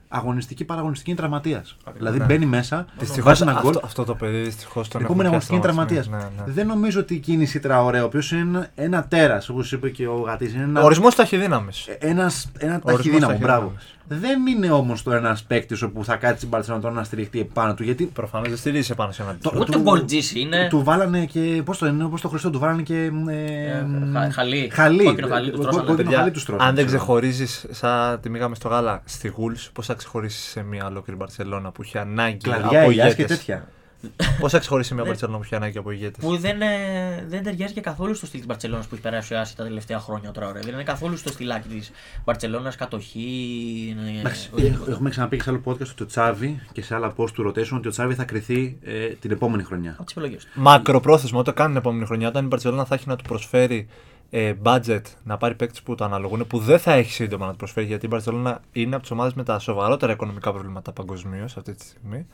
αγωνιστική παραγωνιστική είναι τραυματίας. Δηλαδή Ναι. μπαίνει μέσα, Δυστυχώς βάζει ένα γκολ. αυτό, αυτό το παιδί δυστυχώς τον Επόμενη έχουμε αγωνιστική είναι πιάσει τραυματίας. Ναι, ναι. Δεν νομίζω ότι η κίνηση Τραωρέ, ο οποίος είναι ένα, ένα τέρας, όπως είπε και ο Γατής. Είναι ένα, Ορισμός ταχυδύναμης. ένας, ένα Ορισμός ταχυδύναμο. ταχυδύναμης. Μπράβο. Δεν είναι όμως το ένας παίκτης όπου θα κάτσει στην Παρσελόνα να στηριχτεί επάνω του. Γιατί Προφανώς δεν στηρίζει επάνω σε ένα Το- τέτοιο. Ούτε του- Μπολτζής είναι. του βάλανε και. Πώς το είναι, όπως το Χριστό, του βάλανε και. Ε, Ε, χα- χαλί. Χαλί. Κόκκινο χαλί τους Κο- τρώσανε. κόκκινο Παιδιά, χαλί τους τρώσανε, αν δεν ξέρω. ξεχωρίζεις, σαν τη μήγαμε στο γάλα στη Γουλ, πώς θα ξεχωρίσεις σε μια ολόκληρη Μπαρσελόνα που έχει ανάγκη Κλαδιά, από ελιάς και ηγέτες; τέτοια. Πώς θα ξεχωρίσει σε μια Ναι. Μπαρσελόνα που έχει ανάγκη από ηγέτες; Που δεν, ε, δεν ταιριάζει και καθόλου στο στυλ της Μπαρσελόνας που έχει περάσει ο Άση τα τελευταία χρόνια τώρα. Ωραία. Δεν είναι καθόλου στο στυλάκι της Μπαρσελόνας, κατοχή. είναι- Εντάξει, όχι ε, τίποτα. Έχουμε ξαναπεί και σε άλλο podcast ότι ο Τσάβη και σε άλλα post του rotation ότι ο Τσάβη θα κρυθεί ε, την επόμενη χρονιά. Από τις επιλογές του. Μακροπρόθεσμο, όταν κάνουν την επόμενη χρονιά, όταν η Μπαρσελόνα θα έχει να του προσφέρει ε, budget να πάρει παίκτες που το αναλογούν, που δεν θα έχει σύντομα να τους προσφέρει, γιατί η Μπαρσελόνα είναι από τις ομάδες με τα σοβαρότερα οικονομικά προβλήματα παγκοσμίως αυτή τη στιγμή.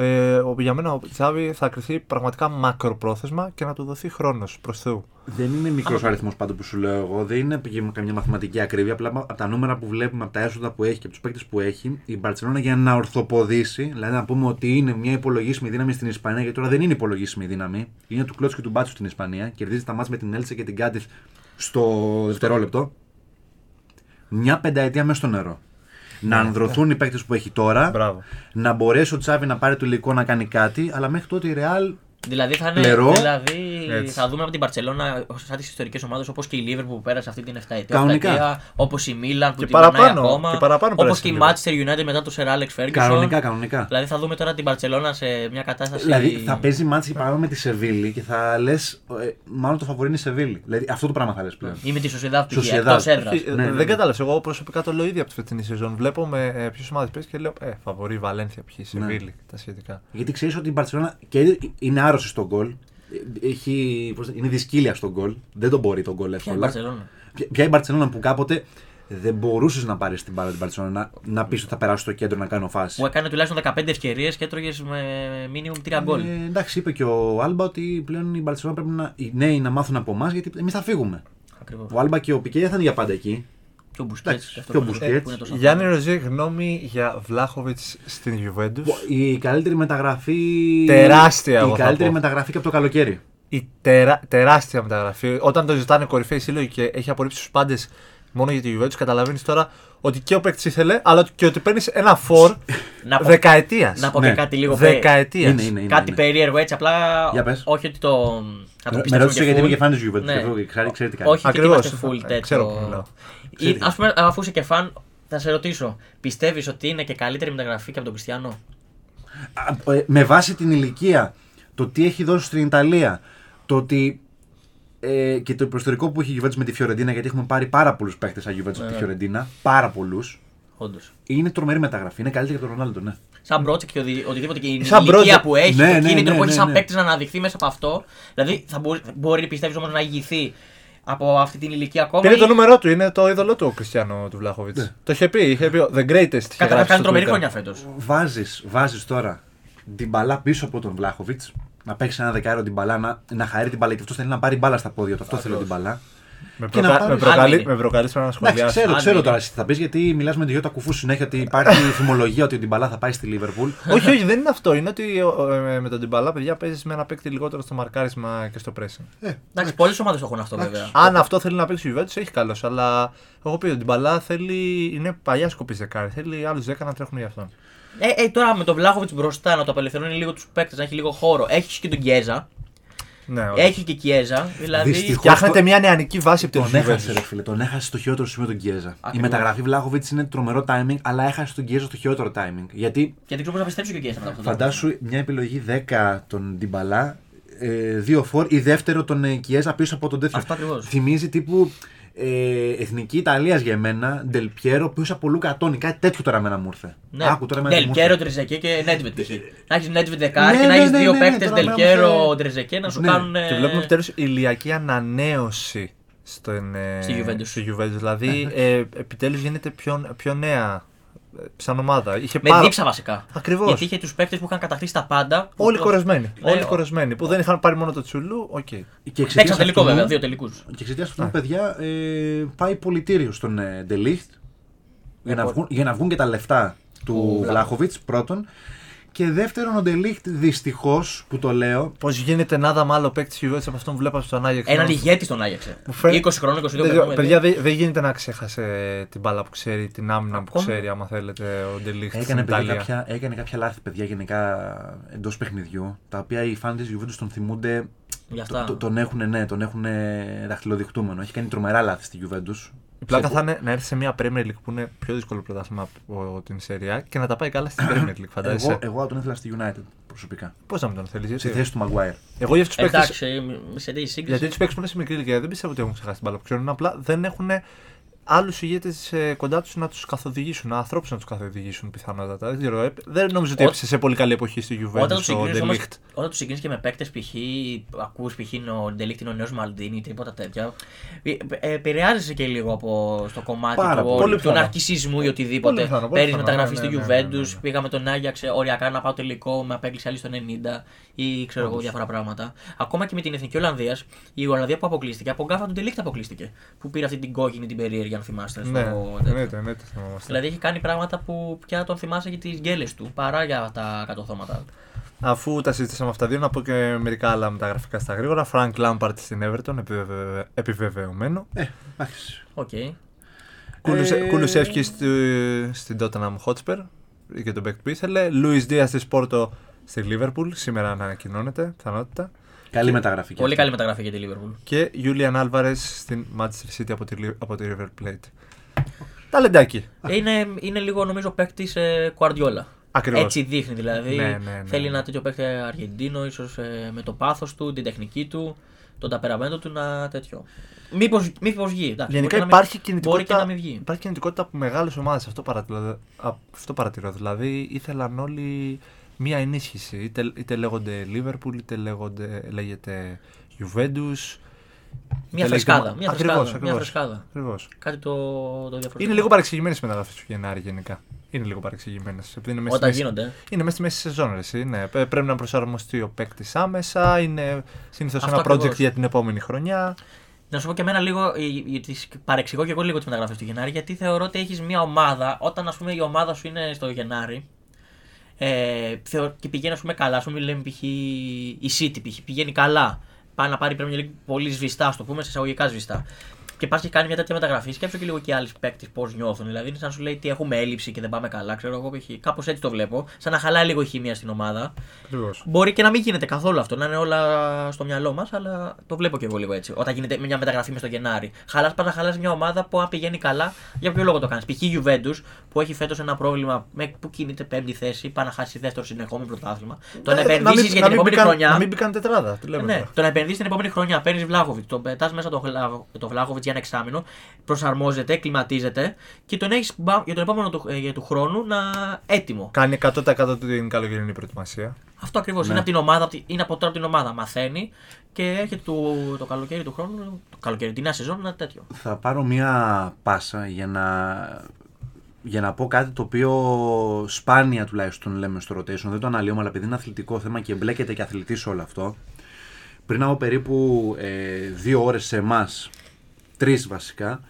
Ε, ο- για μένα ο Τσάβη θα κρυθεί πραγματικά μακροπρόθεσμα και να του δοθεί χρόνος προς Θεού. Δεν είναι μικρός αριθμός πάντως που σου λέω εγώ, δεν είναι και καμιά μαθηματική ακρίβεια. Απλά από τα νούμερα που βλέπουμε, από τα έσοδα που έχει και από τους παίκτες που έχει, η Μπαρσελόνα για να ορθοποδήσει, δηλαδή να πούμε ότι είναι μια υπολογίσιμη δύναμη στην Ισπανία, γιατί τώρα δεν είναι υπολογίσιμη δύναμη, είναι του κλότσου και του μπάτσου στην Ισπανία, κερδίζει τα μάτια με την Έλτσε και την Κάντιθ στο δευτερόλεπτο. Μια πενταετία μέσα στο νερό. Να ανδρωθούν οι παίκτες που έχει τώρα, Μπράβο. να μπορέσει ο Τσάβη να πάρει το υλικό να κάνει κάτι, αλλά μέχρι τότε η Ρεάλ Δηλαδή θα, είναι, Πλερό. δηλαδή Έτσι. θα δούμε από την Παρσελόνα σαν τις ιστορικές ομάδες όπως και η Liverpool που πέρασε αυτή την 7 ετία. Κανονικά. Όπως η Μίλαν που Και την περνάει παραπάνω, ακόμα. και παραπάνω Όπως πέρασε και η η Manchester United μετά το Sir Alex Ferguson. κανονικά, κανονικά. Δηλαδή θα δούμε τώρα την Παρσελόνα σε μια κατάσταση. Δηλαδή θα παίζει μάτς παράδειγμα με τη Σεβίλη και θα λες, μάλλον το φαβορεί είναι η Σεβίλη. Δηλαδή αυτό το πράγμα θα λες πλέον. Ή με τη Σοσιαδά που πήγε Sociedad. εκτός έδρας. Ε, Ναι, ναι, ναι. δεν κατάλαβες. Εγώ προσωπικά το λέω ήδη από τη φετινή σεζόν. Βλέπω με ε, ποιες ομάδες παίζεις και λέω Ε, φαβορεί Βαλένθια, ποιοι, Ναι. Σεβίλη, τα σχετικά. Γιατί ξέρεις ότι η Μπαρσελόνα και είναι άρρωστη στον γκολ. Έχει, πώς, είναι δυσκύλια στον γκολ. Δεν τον μπορεί τον γκολ Ποια είναι η εύκολα. Παρσελόνα. Ποια- Ποια η Μπαρσελόνα που κάποτε δεν μπορούσες να πάρεις την μπάλα την Μπαρσελόνα να, να πεις ότι θα περάσει στο κέντρο να κάνω φάση. Που έκανε τουλάχιστον 15 ευκαιρίες και έτρωγες με minimum 3 γκολ. Ε, εντάξει, είπε και ο Άλμπα ότι πλέον η Μπαρσελόνα πρέπει να, οι νέοι να μάθουν από εμάς γιατί εμείς θα φύγουμε. Ακριβώς. Ο Άλμπα και ο Πικέ δεν θα είναι για πάντα εκεί. Και ο Μπουσκέτ. Εντάξει, και ο Μπουσκέτς. Γιάννη Ροζέ, γνώμη για Βλάχοβιτς στην Juventus. Η καλύτερη μεταγραφή. Τεράστια, εγώ Η θα καλύτερη πω. μεταγραφή και από το καλοκαίρι. Η τερά, τεράστια μεταγραφή. Όταν το ζητάνε κορυφαίοι σύλλογοι και έχει απορρίψει τους πάντες μόνο για τη Juventus, καταλαβαίνεις τώρα ότι και ο παίκτης ήθελε, αλλά και ότι παίρνεις ένα φορ Να πω- δεκαετίας. Να πω Ναι. και κάτι λίγο περί- Δεκαετία. Είναι, είναι, είναι. Κάτι είναι. περίεργο έτσι. Απλά Για πες. όχι ότι το. Θα το Με πιστέψουμε ρώτησε και γιατί full. είμαι και φαν της Juventus. Ναι. και αυτό, ξέρει, ξέρει τι κάνει. Όχι, Ακριβώς. και είμαστε full Ε, τέτοιο. ξέρω που μιλάω. Ξέρει. Α πούμε, αφού είσαι και φαν, θα σε ρωτήσω. Πιστεύεις ότι είναι και καλύτερη μεταγραφή και από τον Κριστιανό; Α, ε, με βάση την ηλικία, το τι έχει δώσει στην Ιταλία, το ότι. Ε, και το προστορικό που έχει η Juventus με τη Φιωρεντίνα, γιατί έχουμε πάρει πάρα πολλούς παίχτες από Juventus από τη Ναι. Φιωρεντίνα. Πάρα πολλούς. Όντως. Είναι τρομερή μεταγραφή. Είναι καλύτερη από τον Ρονάλντο, ναι. Σαν Μπρότσεκ και οτι- οτιδήποτε και η Σαν ηλικία Brodzic. που έχει, Ναι, το ναι, κίνητρο ναι, που έχει ναι, σαν ναι. παίκτης να αναδειχθεί μέσα από αυτό. Δηλαδή θα μπορεί, μπορεί πιστεύεις όμως να ηγηθεί από αυτή την ηλικία ακόμα. Πήρε ή- το νούμερό του, είναι το είδωλό του ο Κριστιανό του Βλάχοβιτς. Το είχε πει, είχε πει The Greatest. είχε Κατά γράψει κάνει στο τρομερή Twitter. χρονιά φέτος. Βάζεις βάζεις τώρα την μπαλά πίσω από τον Βλάχοβιτς. Να παίξει ένα δεκάριο την μπαλά, να, να χαρεί την μπαλά. Γιατί αυτός θέλει να πάρει μπάλα στα πόδια του. Αυτός θέλει την μπαλά. Με, Και να προκα... πάρεις- με, προκαλεί... Αν είναι. με προκαλείς πρέπει να Εντάξει, σχολιάσει. ξέρω, Αν ξέρω είναι. τώρα εσύ τι θα πεις γιατί μιλάς με τον Γιώτα Κουφούς συνέχεια ότι υπάρχει φημολογία ότι ο Ντιμπαλά θα πάει στη Λίβερπουλ. όχι, όχι, δεν είναι αυτό. Είναι ότι ο- ε, με τον Τιμπαλά, παιδιά, παίζεις με ένα παίκτη λιγότερο στο μαρκάρισμα και στο pressing. Ε, Εντάξει, πολλές ομάδες το έχουν αυτό βέβαια. Αν αυτό θέλει να παίξει ο Juventus, έχει καλώ. Αλλά εγώ πει ότι την μπαλά θέλει. είναι παλιά σκοπή δεκάρη. Θέλει άλλους 10 να τρέχουν για αυτόν. Ε, ε, τώρα με τον Βλάχοβιτς μπροστά να το απελευθερώνει λίγο τους παίκτες, να έχει λίγο χώρο. Έχει και τον Κιέζα. Ναι, όχι. Έχει και Κιέζα. Δηλαδή. Δυστυχώς. Φτιάχνεται μια νεανική βάση από Τον την έχασε, ρε Juventus. φίλε. Τον έχασε στο χειρότερο σημείο τον Κιέζα. Η Ακριβώς. μεταγραφή Βλάχοβιτς είναι τρομερό timing, αλλά έχασε τον Κιέζα στο χειρότερο timing. Γιατί Γιατί δεν ξέρω πώς να πιστέψει και ο Κιέζα μετά από αυτό. το φαντάσου μια επιλογή 10 τον Ντιμπαλά, ε, δύο φορ ή δεύτερο τον ε, Κιέζα πίσω από τον τέτοιο. Αυτό ακριβώς. Θυμίζει τύπου ε, εθνική Ιταλίας για μένα, Ντελπιέρο πίσω από Λούκα Τόνι. Κάτι τέτοιο τώρα εμένα μου ήρθε. Ναι, Άκου τώρα εμένα τι μου Ντελκέρο, ήρθε. Τριζεκέ και Νέτβετ. Να έχεις Νέτβετ δεκάρι Ναι, και να ναι, έχεις ναι, δύο ναι, ναι, παίκτες τώρα Ντελκέρο, μου ήρθε- Τριζεκέ να σου Ναι. κάνουν. Και βλέπουμε επιτέλους ηλιακή ανανέωση στον, ε, Στη Juventus. στη Juventus. Δηλαδή, ε, επιτέλους γίνεται πιο, πιο νέα ε, σαν ομάδα. Είχε Με πάρα- δίψα βασικά. Ακριβώς. Γιατί είχε τους παίκτες που είχαν κατακτήσει τα πάντα. που Όλοι το- κορεσμένοι. Ναι, Όλοι ο- κορεσμένοι. Που δεν είχαν πάρει μόνο το τσουλού, οκ. Και Παίξαν εξαιτίας τελικό αυτού- βέβαια, δύο τελικούς. Και εξαιτίας αυτού, παιδιά, ε, πάει πολιτήριο στον ε, Ντελίχτ για, να Λοιπόν. βγουν, για να βγουν και τα λεφτά του Του Βλάχοβιτς πρώτον. Και δεύτερον, ο Ντελίχτ δυστυχώς που το λέω. Πώς γίνεται να δω άλλο παίκτη Juventus από αυτόν που βλέπαμε στον Άγιαξ. Έναν Να- ηγέτη τον Άγιαξε. Μου φαίνεται- 20 χρόνων, 22 Δεν- χρόνων. Παιδιά, δεν δεν γίνεται να ξέχασε την μπάλα που ξέρει, την άμυνα που Ακόμα. ξέρει, άμα θέλετε, ο Ντελίχτ στην Έκανε, παιδιά, Ιταλία. κάποια, έκανε κάποια λάθη, παιδιά, γενικά εντός παιχνιδιού. Τα οποία οι φάνε της Juventus τον θυμούνται. Γι' το- αυτά. το- τον έχουν, ναι, τον έχουν δαχτυλοδειχτούμενο. Έχει κάνει τρομερά λάθη στη Juventus. Η πλάκα Σε- θα είναι να έρθει σε μια Premier League που είναι πιο δύσκολο πρωτάθλημα από την Serie A και να τα πάει καλά στην Premier League. Φαντάζεσαι; Εγώ, εγώ τον ήθελα στη United προσωπικά. Πώς να μην τον θέλεις, Στη γιατί. θέση του Maguire. Εγώ για αυτούς του παίκτε. Εντάξει, σε τι σύγκριση. Γιατί του παίκτε που είναι σε μικρή ηλικία δεν πιστεύω ότι έχουν ξεχάσει την μπάλα που ξέρουν. Απλά δεν έχουν άλλους ηγέτες κοντά τους να τους καθοδηγήσουν, ανθρώπους να τους καθοδηγήσουν πιθανότατα. Δεν ξέρω. ε, Δεν νομίζω ότι Ό- έπεσε σε πολύ καλή εποχή στη Όταν Juventus του ο συγκρίνει όμως, Ντελίχτ. όταν τους συγκρίνεις και με παίκτες, π.χ. ακούς π.χ. είναι ο Ντελίχτη, είναι ο νέος Μαλντίνη ή τίποτα τέτοια. ε, ε, Επηρεάζεσαι και λίγο από στο κομμάτι Πάρα του, πολύ. Πολύ του πιθανό. ναρκισισμού ή Πολύ οτιδήποτε. πιθανό, πολύ Παίρνεις πιθανό. μεταγραφή Ναι, στη ναι, ναι, ναι, Juventus, ναι. πήγα με τον Άγιαξ ε, οριακά να πάω τελικό, με απέκλεισε άλλη στο 90 ή ξέρω εγώ Όντως. διάφορα πράγματα. Ακόμα και με την εθνική Ολλανδίας, η Ολλανδία που αποκλείστηκε, από γκάφα του Ντε Λιχτ αποκλείστηκε. Που πήρε αυτή την κόκκινη την περίεργη, αν θυμάστε. στο Ναι, τέτοιο. εννοείται, εννοείται. θυμόμαστε. Δηλαδή έχει κάνει πράγματα που πια τον θυμάσαι για τις γκέλες του παρά για τα κατορθώματα. Αφού τα συζητήσαμε αυτά δύο, να πω και μερικά άλλα μεταγραφικά στα γρήγορα. Frank Lampard στην Everton, επιβεβαι- επιβεβαιωμένο. Ε, εντάξει. Οκ. Ε, Κουλουσέφσκι στη- στην Tottenham Hotspur και τον παίκτη που ήθελε. Λούι Δίας στη Σπόρτο στη Liverpool, σήμερα ανακοινώνεται, πιθανότητα. Καλή μεταγραφή. και Πολύ αυτή. καλή μεταγραφή για τη Liverpool. Και Julian Alvarez στην Manchester City από τη, Li- από τη River Plate. Ταλεντάκι. είναι, είναι λίγο νομίζω παίκτη ε, Guardiola. Ακριβώς. Έτσι δείχνει δηλαδή. Ναι, ναι, ναι, Θέλει ναι. ένα τέτοιο παίκτη Αργεντίνο, ίσως με το πάθος του, την τεχνική του, τον ταπεραμέντο του να τέτοιο. Μήπως μήπως βγει. εντάξει, Γενικά μπορεί και να υπάρχει μην- κινητικότητα, Μπορεί και να μην βγει. υπάρχει κινητικότητα από μεγάλες ομάδες. Αυτό, παρατηρώ, αυτό παρατηρώ. Δηλαδή ήθελαν όλοι μία ενίσχυση. Είτε, είτε λέγονται Liverpool, είτε λέγονται, λέγεται Juventus. Μια είτε φρεσκάδα. λέγεται- Μια Ακριβώς, φρεσκάδα. Μια ακριβώς. φρεσκάδα. Ακριβώς. Κάτι το, το διαφορετικό. Είναι λίγο παρεξηγημένες οι μεταγραφές του Γενάρη γενικά. Είναι λίγο παρεξηγημένες. Όταν γίνονται. Είναι μέσα στη μέση σεζόν, ρε, εσύ, ναι. Πέ- Πρέπει να προσαρμοστεί ο παίκτης άμεσα. Είναι συνήθως Αυτό ένα project ακριβώς. για την επόμενη χρονιά. Να σου πω και εμένα λίγο, ε, γιατί παρεξηγώ και εγώ λίγο τις μεταγραφές του Γενάρη, γιατί θεωρώ ότι έχεις μια ομάδα, όταν ας πούμε η ομάδα σου είναι στο Γενάρη ε, θεω- και πηγαίνει ας πούμε καλά, ας πούμε λέμε π.χ. η City π.χ. πηγαίνει καλά, πάει να πάρει Premier League πολύ σβηστά, ας το πούμε, σε εισαγωγικά σβηστά. Και πας και κάνει μια τέτοια μεταγραφή, σκέψω και λίγο και οι άλλοι παίκτες πώς νιώθουν. Δηλαδή, είναι σαν να σου λέει τι έχουμε έλλειψη και δεν πάμε καλά. Ξέρω εγώ, π.χ. κάπως έτσι το βλέπω. Σαν να χαλάει λίγο η χημεία στην ομάδα. Ακριβώς. Μπορεί και να μην γίνεται καθόλου αυτό, να είναι όλα στο μυαλό μας, αλλά το βλέπω και εγώ λίγο έτσι. Όταν γίνεται μια μεταγραφή μες στο Γενάρη. Χαλάς, πας να χαλάσει μια ομάδα που αν πηγαίνει καλά, για ποιο λόγο το κάνεις. Π.χ. η Juventus που έχει φέτος ένα πρόβλημα με, που κινείται πέμπτη θέση, πάει να χάσει δεύτερο συνεχόμενο πρωτάθλημα. Το να Ε, επενδύσει μην- για την μην επόμενη μπει καν- χρονιά. Να μην μπει καν τετράδα. Τι λέμε Ναι, τώρα. το να επενδύσει την επόμενη χρονιά. Παίρνεις Βλάχοβιτς, τον πετάς μέσα το, Βλάχο- το Βλάχοβιτς για ένα εξάμεινο, προσαρμόζεται, κλιματίζεται και τον έχεις για τον επόμενο του, ε, για του χρόνου να έτοιμο. Κάνει 100% την καλοκαιρινή προετοιμασία. Αυτό ακριβώς. Ναι. Είναι από την ομάδα, απ' τη- είναι από τώρα από την ομάδα. Μαθαίνει και έρχεται το, το καλοκαίρι του χρόνου, το καλοκαίρι, τη νέα σεζόν, ένα τέτοιο. Θα πάρω μία πάσα για να, για να πω κάτι το οποίο σπάνια τουλάχιστον λέμε στο rotation. Δεν το αναλύουμε, αλλά επειδή είναι αθλητικό θέμα και εμπλέκεται και αθλητής σε όλο αυτό. Πριν από περίπου ε, δύο ώρες σε εμάς, τρεις βασικά,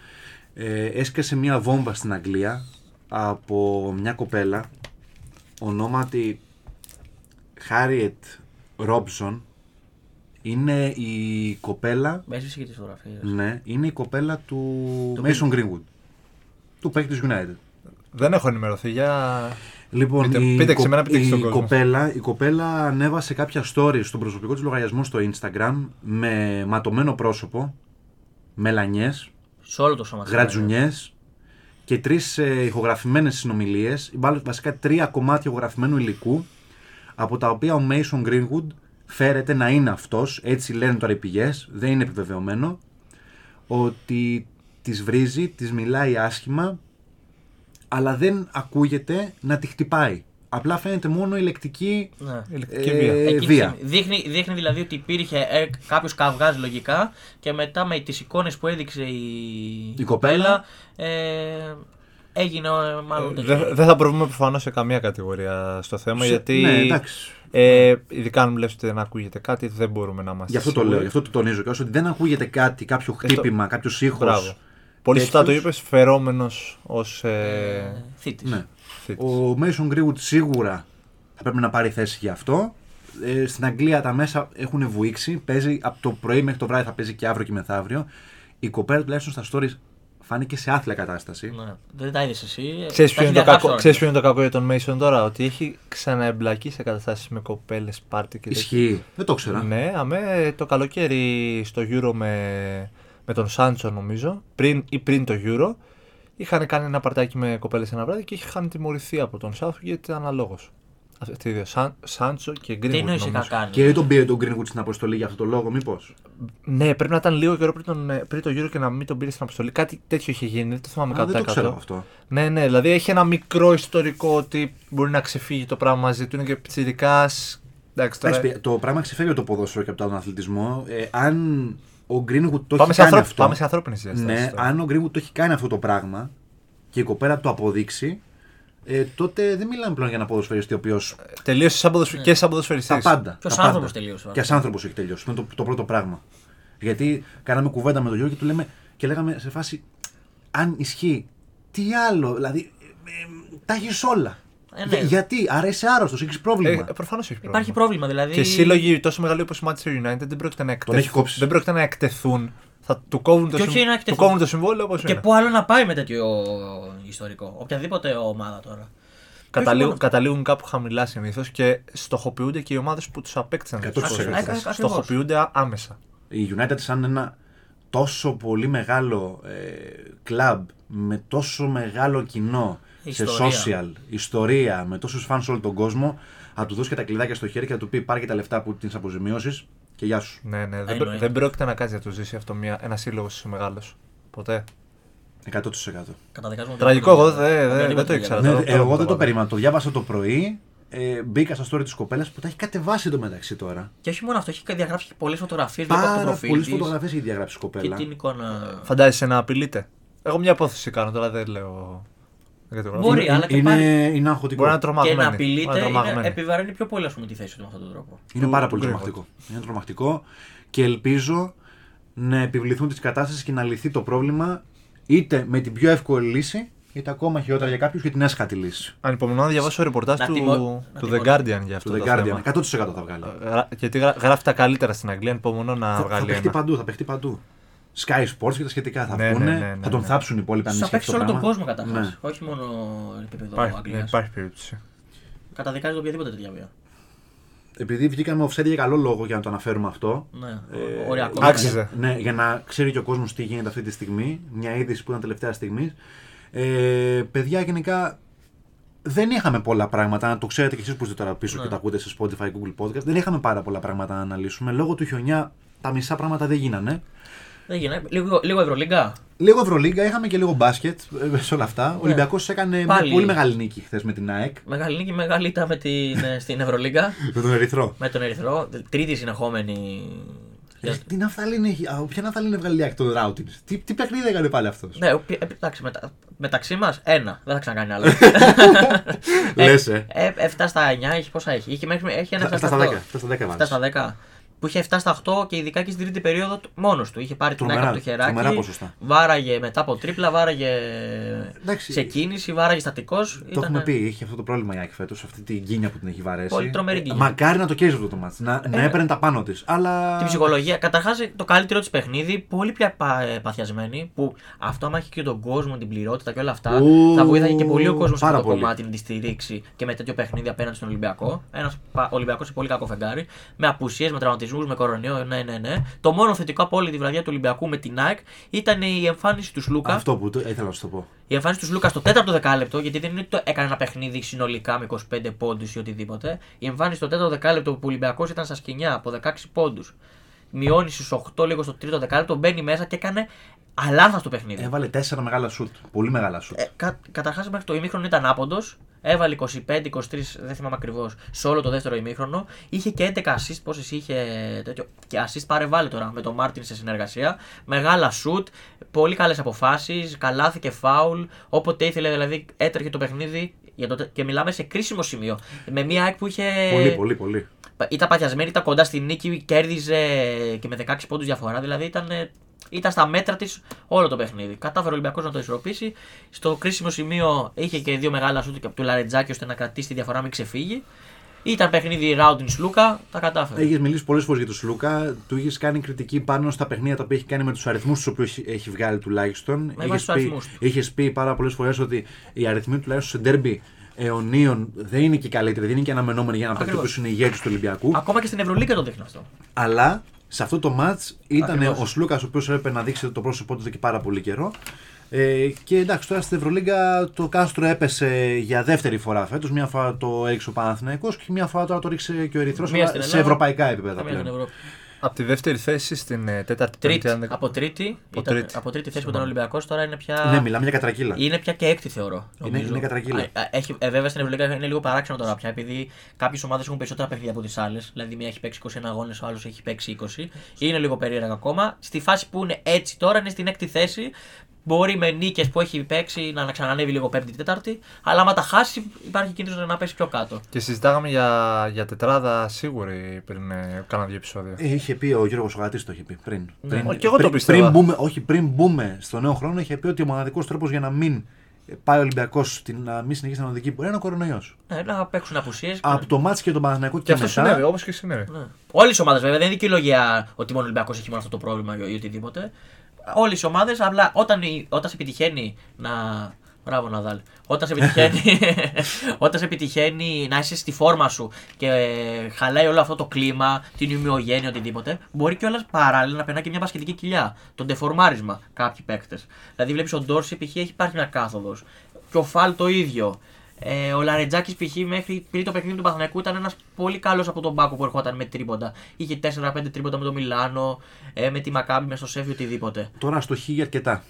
ε, έσκασε μία βόμβα στην Αγγλία από μια κοπέλα ονόματι Harriet Robson. Είναι η κοπέλα Έσβησε και τι φωτογραφίε. ναι, είναι η κοπέλα του Του Mason Greenwood. Του παίκτη της United. Δεν έχω ενημερωθεί για. Λοιπόν, Πείτε- η, πείτε και σε κο- μένα, πείτε και η στον κόσμο. κοπέλα, η κοπέλα ανέβασε κάποια stories στον προσωπικό της λογαριασμό στο Instagram με ματωμένο πρόσωπο, μελανιές, Σε όλο το σώμα. της. γρατζουνιές και τρεις ε, ηχογραφημένες συνομιλίες, μάλλον βασικά τρία κομμάτια ηχογραφημένου υλικού, από τα οποία ο Mason Greenwood φέρεται να είναι αυτός, έτσι λένε τώρα οι πηγές, δεν είναι επιβεβαιωμένο, ότι τις βρίζει, τις μιλάει άσχημα, αλλά δεν ακούγεται να τη χτυπάει. Απλά φαίνεται μόνο η λεκτική Ναι, ε, ηλεκτρική βία. Εκεί βία. Δείχνει, δείχνει δηλαδή ότι υπήρχε ε, κάποιος καυγάς λογικά και μετά με τις εικόνες που έδειξε η, Η κοπέλα. ε, έγινε ε, μάλλον Ε, τέτοιο. Δεν δεν θα προβούμε προφανώς σε καμία κατηγορία στο θέμα Σε- γιατί. Ναι, εντάξει. Ε, ειδικά αν μου λες ότι δεν ακούγεται κάτι, δεν μπορούμε να είμαστε. Γι' αυτό το σίγουροι. λέω, γι' αυτό το τονίζω και όσο ότι δεν ακούγεται κάτι, κάποιο χτύπημα, κάποιος ήχος. Μπράβο. Πολύ σωστά το τέτοιους. είπες, φερόμενος ως. Ε, Ε, θήτης. Ναι. Θήτης. Ο Mason Greenwood σίγουρα θα πρέπει να πάρει θέση γι' αυτό. Ε, στην Αγγλία τα μέσα έχουν βουήξει. Παίζει από το πρωί μέχρι το βράδυ, θα παίζει και αύριο και μεθαύριο. Η κοπέλα τουλάχιστον στα stories φάνηκε σε άθλια κατάσταση. Ναι. Δεν τα είδες εσύ. Ξέρεις Τα ποιο, είναι έχει το κακό, διαγράψει ξέρεις ποιο ο είναι το κακό για τον Mason τώρα, ότι έχει ξαναεμπλακεί σε καταστάσεις με κοπέλες, πάρτι και τέτοια. Ισχύει. Δεν το ήξερα. Ναι, αμέ το καλοκαίρι στο Euro με, με τον Σάντσο νομίζω, πριν ή πριν το Euro, είχαν κάνει ένα παρτάκι με κοπέλες ένα βράδυ και είχαν τιμωρηθεί από τον Southgate αναλόγως. Αυτοί οι δύο, Σαν, Σάντσο και Greenwood. Τι εννοείς είχα νομίζω. κάνει; Και δεν τον πήρε τον Greenwood στην αποστολή για αυτό το λόγο, μήπως; Ναι, πρέπει να ήταν λίγο καιρό πριν, τον, ε, πριν το Euro και να μην τον πήρε στην αποστολή. Κάτι τέτοιο είχε γίνει, δεν το θυμάμαι Δεν το 100%. ξέρω αυτό. Ναι, ναι, δηλαδή έχει ένα μικρό ιστορικό ότι μπορεί να ξεφύγει το πράγμα μαζί του. Είναι και πιτσιρικά. Εντάξει, τώρα... Εντάξει, το πράγμα ξεφεύγει από το ποδόσφαιρο και από τον αθλητισμό. Ε, αν ο Greenwood το Πάμε έχει σε, κάνει ανθρώπ... αυτό. Πάμε σε ανθρώπινε διαστάσει. Ναι, αν ο Greenwood το έχει κάνει αυτό το πράγμα και η κοπέλα το αποδείξει, ε, τότε δεν μιλάμε πλέον για ένα ποδοσφαιριστή ο οποίος. Τελείωσε σαν ποδοσφαι... και σαν ποδοσφαιριστής. Τα πάντα. Ποιος τα πάντα. άνθρωπος τελείωσε, Και σαν άνθρωπος έχει τελειώσει. Είναι το, το πρώτο πράγμα. Γιατί κάναμε κουβέντα με τον Γιώργο και του λέμε και λέγαμε σε φάση αν ισχύει, τι άλλο. Δηλαδή, ε, ε, τα έχεις όλα. Ε, ναι. Για- γιατί, άρα είσαι άρρωστος, έχεις πρόβλημα. Ε, Προφανώς έχεις πρόβλημα. Υπάρχει πρόβλημα δηλαδή. Και σύλλογοι τόσο μεγάλοι όπως η Manchester United δεν πρόκειται να εκτεθούν. έχει κόψει. Δεν πρόκειται να εκτεθούν. Θα του κόβουν το, Και όχι συμ- να του εκτεθούν. κόβουν το συμβόλαιο όπως Και είναι. πού άλλο να πάει με τέτοιο ιστορικό; Οποιαδήποτε ομάδα τώρα. Καταλήγουν, μόνο- καταλήγουν κάπου χαμηλά συνήθως και στοχοποιούνται και οι ομάδες που τους απέκτησαν. τους 100%. ποδοσφαιριστές. Ακριβώς. Στοχοποιούνται α- άμεσα. η United σαν ένα τόσο πολύ μεγάλο ε, κλαμπ με τόσο μεγάλο κοινό Ιστορία. σε social, ιστορία, με τόσους φαν σε όλο τον κόσμο, θα του δώσεις και τα κλειδάκια στο χέρι και θα του πει πάρει και τα λεφτά που την αποζημιώσεις και γεια σου. Ναι, ναι, δεν, Εννοείται. πρό- δεν πρόκειται να κάτσει να του ζήσει αυτό μια, ένα σύλλογο τόσο μεγάλο. Ποτέ. 100%. Καταδικάζουμε Τραγικό, εγώ δεν- δεν- οποιαδήποτε δεν το ήξερα. δουλειά. Ναι, τώρα- τώρα εγώ το δεν το πάω. περίμενα. Το διάβασα το πρωί. Ε, μπήκα στα story της κοπέλας που τα έχει κατεβάσει το μεταξύ τώρα. Και όχι μόνο αυτό, έχει διαγράψει πολλές φωτογραφίες από το Πάρα προφίλ πολλές της φωτογραφίες έχει διαγράψει η Και κοπέλα. την εικόνα. Φαντάζεσαι να απειλείται. Εγώ μια υπόθεση κάνω τώρα, δεν λέω. Δεν κατηγορώ. Μπορεί, είναι, αλλά και είναι, πάλι- είναι αγχωτικό. Μπορεί να είναι Και τρομαγμένη. να Μπορεί απειλείται είναι τρομαγμένη. είναι, επιβαρύνει πιο πολύ ας πούμε, τη θέση του με αυτόν τον τρόπο. Είναι του- πάρα του πολύ Greenwood. τρομακτικό. Είναι τρομακτικό και ελπίζω να επιβληθούν τις κατάσταση και να λυθεί το πρόβλημα είτε με την πιο εύκολη λύση, είτε ακόμα χειρότερα για κάποιους και την έσχατη λύση. Ανυπομονώ να διαβάσω ρεπορτάζ Να του, τιμω- να του The τιμωρήσω. Guardian για αυτό Το το, The Guardian. θέμα. 100% θα βγάλει. Γρα- Γιατί γρα- γράφει τα καλύτερα στην Αγγλία, ανυπομονώ να θα, θα βγάλει παιχτεί ένα. παντού, θα παιχτεί παντού. Sky Sports και τα σχετικά θα Ναι, βγουν. ναι, ναι, ναι, θα τον ναι. θάψουν οι υπόλοιποι αν Θα ισχύει παίξει αυτό όλο το τον πράγμα. κόσμο καταρχάς. Ναι. Όχι μόνο επίπεδο Υπάρχει, ναι, Αγγλία. υπάρχει περίπτωση. Καταδικάζεται οποιαδήποτε τέτοια βία. Επειδή βγήκαμε offset για καλό λόγο για να το αναφέρουμε αυτό. Ναι, Ε, οριακό. άξιζε. Ναι, για να ξέρει και ο κόσμος τι γίνεται αυτή τη στιγμή. Μια είδηση που ήταν τελευταία στιγμής. Ε, παιδιά, γενικά δεν είχαμε πολλά πράγματα. Να το ξέρετε και εσείς που είστε τώρα πίσω Ναι. και τα ακούτε σε Spotify, Google Podcast. Δεν είχαμε πάρα πολλά πράγματα να αναλύσουμε. Λόγω του χιονιά τα μισά πράγματα δεν γίνανε. Δεν γίνεται. Λίγο, λίγο Ευρωλίγκα. Λίγο Ευρωλίγκα, είχαμε και λίγο μπάσκετ ε, σε όλα αυτά. Ο Ολυμπιακός έκανε μια Ναι. Πάλι. πολύ μεγάλη νίκη χθες με την ΑΕΚ. Μεγάλη νίκη, μεγάλη ήταν με την, ε, στην Ευρωλίγκα. Με τον Ερυθρό. με τον Ερυθρό. Τρίτη συνεχόμενη. Ε, Τι ναυταλίνη έχει, α, ποια ναυταλίνη έβγαλε η ΑΕΚ τον Ράουτινς; Τι, τι παιχνίδι έκανε πάλι αυτός; Ναι, ο- ε, εντάξει, μετα, μεταξύ μας ένα. Δεν θα ξανακάνει άλλο. Λες, ε. Ε, 7 στα 9, έχει πόσα έχει; Έχει, μέχρι, έχει ένα 7 Αυτά στα στα 10. 8. αυτά στα 10 7 βάζεις. στα 10. Που είχε 7 στα 8 και ειδικά και στην τρίτη περίοδο μόνος του. Είχε πάρει την Τρομερά, άκρη από το τρομερά χεράκι. ποσοστά. Βάραγε μετά από τρίπλα, βάραγε Εντάξει. σε κίνηση, βάραγε στατικός. Το έχουμε πει, έχει αυτό το πρόβλημα η ΑΕΚ φέτος, αυτή την γκίνια που την έχει βαρέσει. Πολύ τρομερή γκίνια. Μακάρι να το κέρδιζε αυτό το μάτι. Να, να Ε, έπαιρνε τα πάνω της. Αλλά. Την ψυχολογία. Καταρχάς το καλύτερο της παιχνίδι, πολύ πια πα, ε, παθιασμένη. Που αυτό, άμα έχει και τον κόσμο, την πληρότητα και όλα αυτά, Ου, θα βοήθαγε και πολύ ο κόσμος σε πάρα αυτό το πολύ. κομμάτι να τη στηρίξει και με τέτοιο παιχνίδι απέναντι στον Ολυμπιακό. Ένας Ολυμπιακός σε πολύ κακό φεγγάρι. Με απουσίες, με τραυματισμούς, με κορονοϊό. Ναι, ναι, ναι. Το μόνο θετικό από όλη τη βραδιά του Ολυμπιακού με την ΑΕΚ ήταν η εμφάνιση του Σλούκα. Αυτό που το, ήθελα να σου το πω. Η εμφάνιση του Σλούκα στο τέταρτο δεκάλεπτο, γιατί δεν είναι ότι το έκανε ένα παιχνίδι συνολικά με 25 πόντους ή οτιδήποτε. Η εμφάνιση στο τέταρτο δεκάλεπτο που ο Ολυμπιακός ήταν στα σκηνιά από 16 πόντους. Μειώνει στους 8 λίγο στο τρίτο δεκάλεπτο, μπαίνει μέσα και έκανε αλάθαστο παιχνίδι. Έβαλε τέσσερα μεγάλα σουτ. Πολύ μεγάλα σουτ. Ε, κα, Καταρχάς μέχρι το ημίχρονο ήταν άποντος. Έβαλε 25-23, δεν θυμάμαι ακριβώς, σε όλο το δεύτερο ημίχρονο. Είχε και 11 assist, πόσες είχε τέτοιο. Και assist πάρε τώρα με τον Μάρτιν σε συνεργασία. Μεγάλα shoot, πολύ καλές αποφάσεις, καλάθι και φάουλ. Όποτε ήθελε δηλαδή έτρεχε το παιχνίδι. Για το, και μιλάμε σε κρίσιμο σημείο. Με μια ΑΕΚ που είχε. Πολύ, πολύ, πολύ. Ήταν παθιασμένη, ήταν κοντά στη νίκη, κέρδιζε και με 16 πόντους διαφορά. Δηλαδή ήταν ήταν στα μέτρα της όλο το παιχνίδι. Κατάφερε ο Ολυμπιακός να το ισορροπήσει. Στο κρίσιμο σημείο είχε και δύο μεγάλα σούτ του Λαρετζάκη ώστε να κρατήσει τη διαφορά, μην ξεφύγει. Ήταν παιχνίδι Ράουντινς Σλούκα, τα κατάφερε. Έχεις μιλήσει πολλές φορές για τον Σλούκα. Του είχες κάνει κριτική πάνω στα παιχνίδια τα οποία έχει κάνει με τους αριθμούς τους οποίους έχει βγάλει τουλάχιστον. Είχες πει, είχες πει πάρα πολλές φορές ότι οι αριθμοί τουλάχιστον σε ντέρμπι αιωνίων δεν είναι και καλύτεροι, δεν είναι και αναμενόμενοι για να παίξει που είναι ηγέτη του Ολυμπιακού. Ακόμα και στην Ευρωλίκα το δείχνει αυτό. Αλλά σε αυτό το match ήταν ο Σλούκας ο οποίος έπρεπε να δείξει το πρόσωπό του εδώ και πάρα πολύ καιρό. Ε, και εντάξει, τώρα στην Ευρωλίγκα το κάστρο έπεσε για δεύτερη φορά φέτος. Μία φορά το έριξε ο Παναθηναϊκός και μία φορά τώρα το ρίξε και ο Ερυθρός σε ευρωπαϊκά επίπεδα πλέον. Από τη δεύτερη θέση στην ε, τέταρτη τρίτη. Από τρίτη, από, ήταν, τρίτη. από τρίτη θέση που ήταν Ολυμπιακός, τώρα είναι πια. Ναι, μιλάμε για κατρακύλα. Είναι πια και έκτη, θεωρώ. Είναι, είναι κατρακύλα. Έχει, ε, βέβαια στην Ευρωλίγα είναι λίγο παράξενο τώρα πια, επειδή κάποιες ομάδες έχουν περισσότερα παιχνίδια από τις άλλες. Δηλαδή, μία έχει παίξει 21 αγώνες, ο άλλος έχει παίξει 20. Είναι λίγο περίεργα ακόμα. Στη φάση που είναι έτσι τώρα είναι στην έκτη θέση Μπορεί με νίκες που έχει παίξει να ξανανεύει λίγο πέμπτη-τέταρτη, αλλά άμα τα χάσει υπάρχει κίνδυνος να πέσει πιο κάτω. Και συζητάγαμε για, για τετράδα σίγουρη πριν ε, κάνα δύο επεισόδια. Ε, είχε πει ο Γιώργος Σογατή το είχε πει πριν. Ναι. πριν και εγώ το πιστεύω. Πριν μπούμε, όχι, πριν μπούμε στο νέο χρόνο, είχε πει ότι ο μοναδικός τρόπος για να μην πάει ο Ολυμπιακός να μην συνεχίσει την οδική πορεία είναι ο κορονοϊός. Ναι, να παίξουν απουσίες. Από το μάτι και τον Παναθηναϊκό και, και αυτό μετά. συνέβη, όπως και συνέβη. Ναι. Όλες οι ομάδες βέβαια δεν είναι δικαιολογία ότι μόνο ο Ολυμπιακός έχει μόνο αυτό το πρόβλημα ή οτιδήποτε όλες οι ομάδες, απλά όταν, όταν σε επιτυχαίνει να. Μπράβο, Ναδάλ. Όταν σε, επιτυχαίνει, όταν σε επιτυχαίνει να είσαι στη φόρμα σου και χαλάει όλο αυτό το κλίμα, την ομοιογένεια, οτιδήποτε, μπορεί κιόλας παράλληλα να περνάει και μια μπασκετική κοιλιά. Το ντεφορμάρισμα κάποιοι παίκτες. Δηλαδή, βλέπεις ο Ντόρση π.χ. έχει υπάρχει μια κάθοδος. Και ο Φαλ το ίδιο. Ε, ο Λαρετζάκης π.χ. μέχρι πριν το παιχνίδι του Παθηνακού ήταν ένας πολύ καλός από τον Μπάκο που ερχόταν με τρίποντα. Είχε 4-5 τρίποντα με το Μιλάνο, ε, με τη Μακάμπη, με στο Σέφι, οτιδήποτε. Τώρα στο χ αρκετά.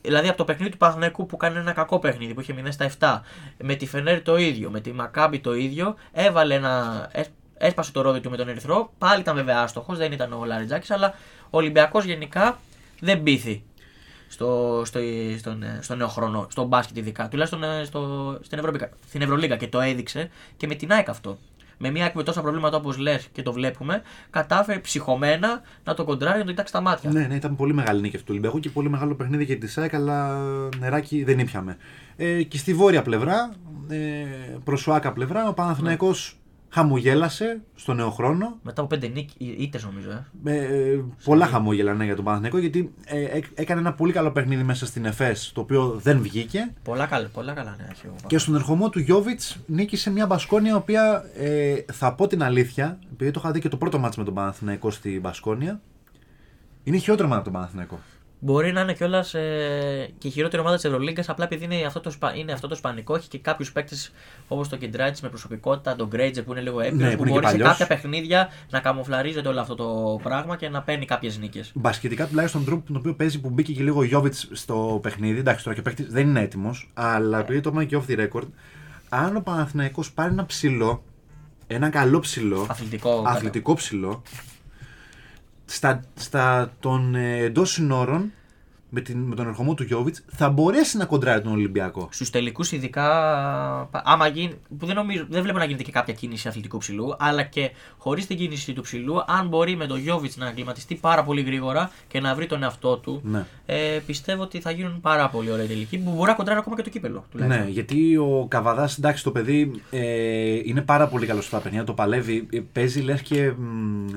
Δηλαδή από το παιχνίδι του Παθηνακού που κάνει ένα κακό παιχνίδι που είχε μείνει στα 7, με τη Φενέρ το ίδιο, με τη Μακάμπη το ίδιο, έβαλε ένα. Έσπασε το ρόδι του με τον Ερυθρό. Πάλι ήταν βέβαια άστοχος, δεν ήταν ο Λαρετζάκης, αλλά ο Ολυμπιακός γενικά δεν πείθει στο, στο, στον, στο νέο χρόνο, στον μπάσκετ ειδικά, τουλάχιστον ε, στο, στην, Ευρωλίγα, στην Ευρωλίγα και το έδειξε και με την ΑΕΚ αυτό. Με μια με τόσα προβλήματα όπως λες και το βλέπουμε, κατάφερε ψυχωμένα να το κοντράρει να το κοιτάξει τα μάτια. Ναι, ναι, ήταν πολύ μεγάλη νίκη αυτό του Ολυμπιακού και πολύ μεγάλο παιχνίδι για τη ΑΕΚ, αλλά νεράκι δεν ήπιαμε. Ε, και στη βόρεια πλευρά, ε, προς πλευρά, ο Παναθηναϊκός χαμογέλασε στο νέο χρόνο. Μετά από πέντε ήττες νομίζω. Ε. Ε, πολλά χαμόγελα ναι, για τον Παναθηναϊκό γιατί ε, έκανε ένα πολύ καλό παιχνίδι μέσα στην ΕΦΕΣ το οποίο δεν βγήκε. Πολλά καλά, πολλά καλά ναι, Και στον ερχομό του Γιώβιτς νίκησε μια Μπασκόνια η οποία ε, θα πω την αλήθεια, επειδή το είχα δει και το πρώτο μάτσο με τον Παναθηναϊκό στην Μπασκόνια, είναι χειρότερο από τον Παναθηναϊκό. Μπορεί να είναι κιόλας ε, και η χειρότερη ομάδα της Ευρωλίγκας, απλά επειδή είναι αυτό το, είναι αυτό το σπανικό. Έχει και κάποιους παίκτες όπως τον Κεντράιτ με προσωπικότητα, τον Γκρέιτζερ που είναι λίγο έμπειρος, ναι, που, μπορεί σε κάποια παιχνίδια να καμουφλαρίζεται όλο αυτό το πράγμα και να παίρνει κάποιες νίκες. Μπασχετικά τουλάχιστον τον τρόπο τον οποίο παίζει που μπήκε και λίγο ο Γιώβιτς στο παιχνίδι. Εντάξει, τώρα και παίκτης δεν είναι έτοιμος, αλλά ε. επειδή το έχουμε και off the record, αν ο Παναθηναϊκός πάρει ένα ψηλό, ένα καλό ψηλό, αθλητικό, αθλητικό ψηλό, στα, στα των ε, εντός συνόρων με, την, με τον ερχομό του Γιώβιτς θα μπορέσει να κοντράρει τον Ολυμπιακό. Στους τελικούς, ειδικά. Άμα γίνει, που δεν, νομίζω, δεν βλέπω να γίνεται και κάποια κίνηση αθλητικού ψηλού, αλλά και χωρίς την κίνηση του ψηλού, αν μπορεί με τον Γιώβιτς να εγκληματιστεί πάρα πολύ γρήγορα και να βρει τον εαυτό του, ναι. ε, πιστεύω ότι θα γίνουν πάρα πολύ ωραία τελικοί που μπορεί να κοντράρει ακόμα και το κύπελο. Ναι, γιατί ο Καβαδάς, εντάξει, το παιδί ε, είναι πάρα πολύ καλός στα παιχνίδια, το παλεύει. Ε, παίζει λες και.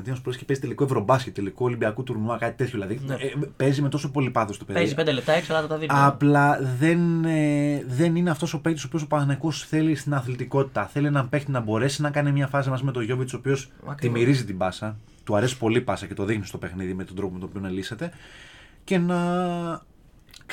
Τι να σου πω, και παίζει τελικό Ευρωμπάσκετ, τελικό Ολυμπιακού τουρνουά, κάτι τέτοιο δηλαδή. Ναι. Ε, παίζει με τόσο πολύ πάθος το παιδί. Παίζει 5 λεπτά έξω, αλλά τα δίνει. Απλά δεν, ε, δεν είναι αυτός ο παίκτης ο οποίος ο Παναγενικό θέλει στην αθλητικότητα. Θέλει να παίχτη να μπορέσει να κάνει μια φάση μαζί με τον Γιώβιτς, ο οποίος τη μυρίζει την πάσα. Του αρέσει πολύ πάσα και το δείχνει στο παιχνίδι με τον τρόπο με τον οποίο να λύσεται. Και να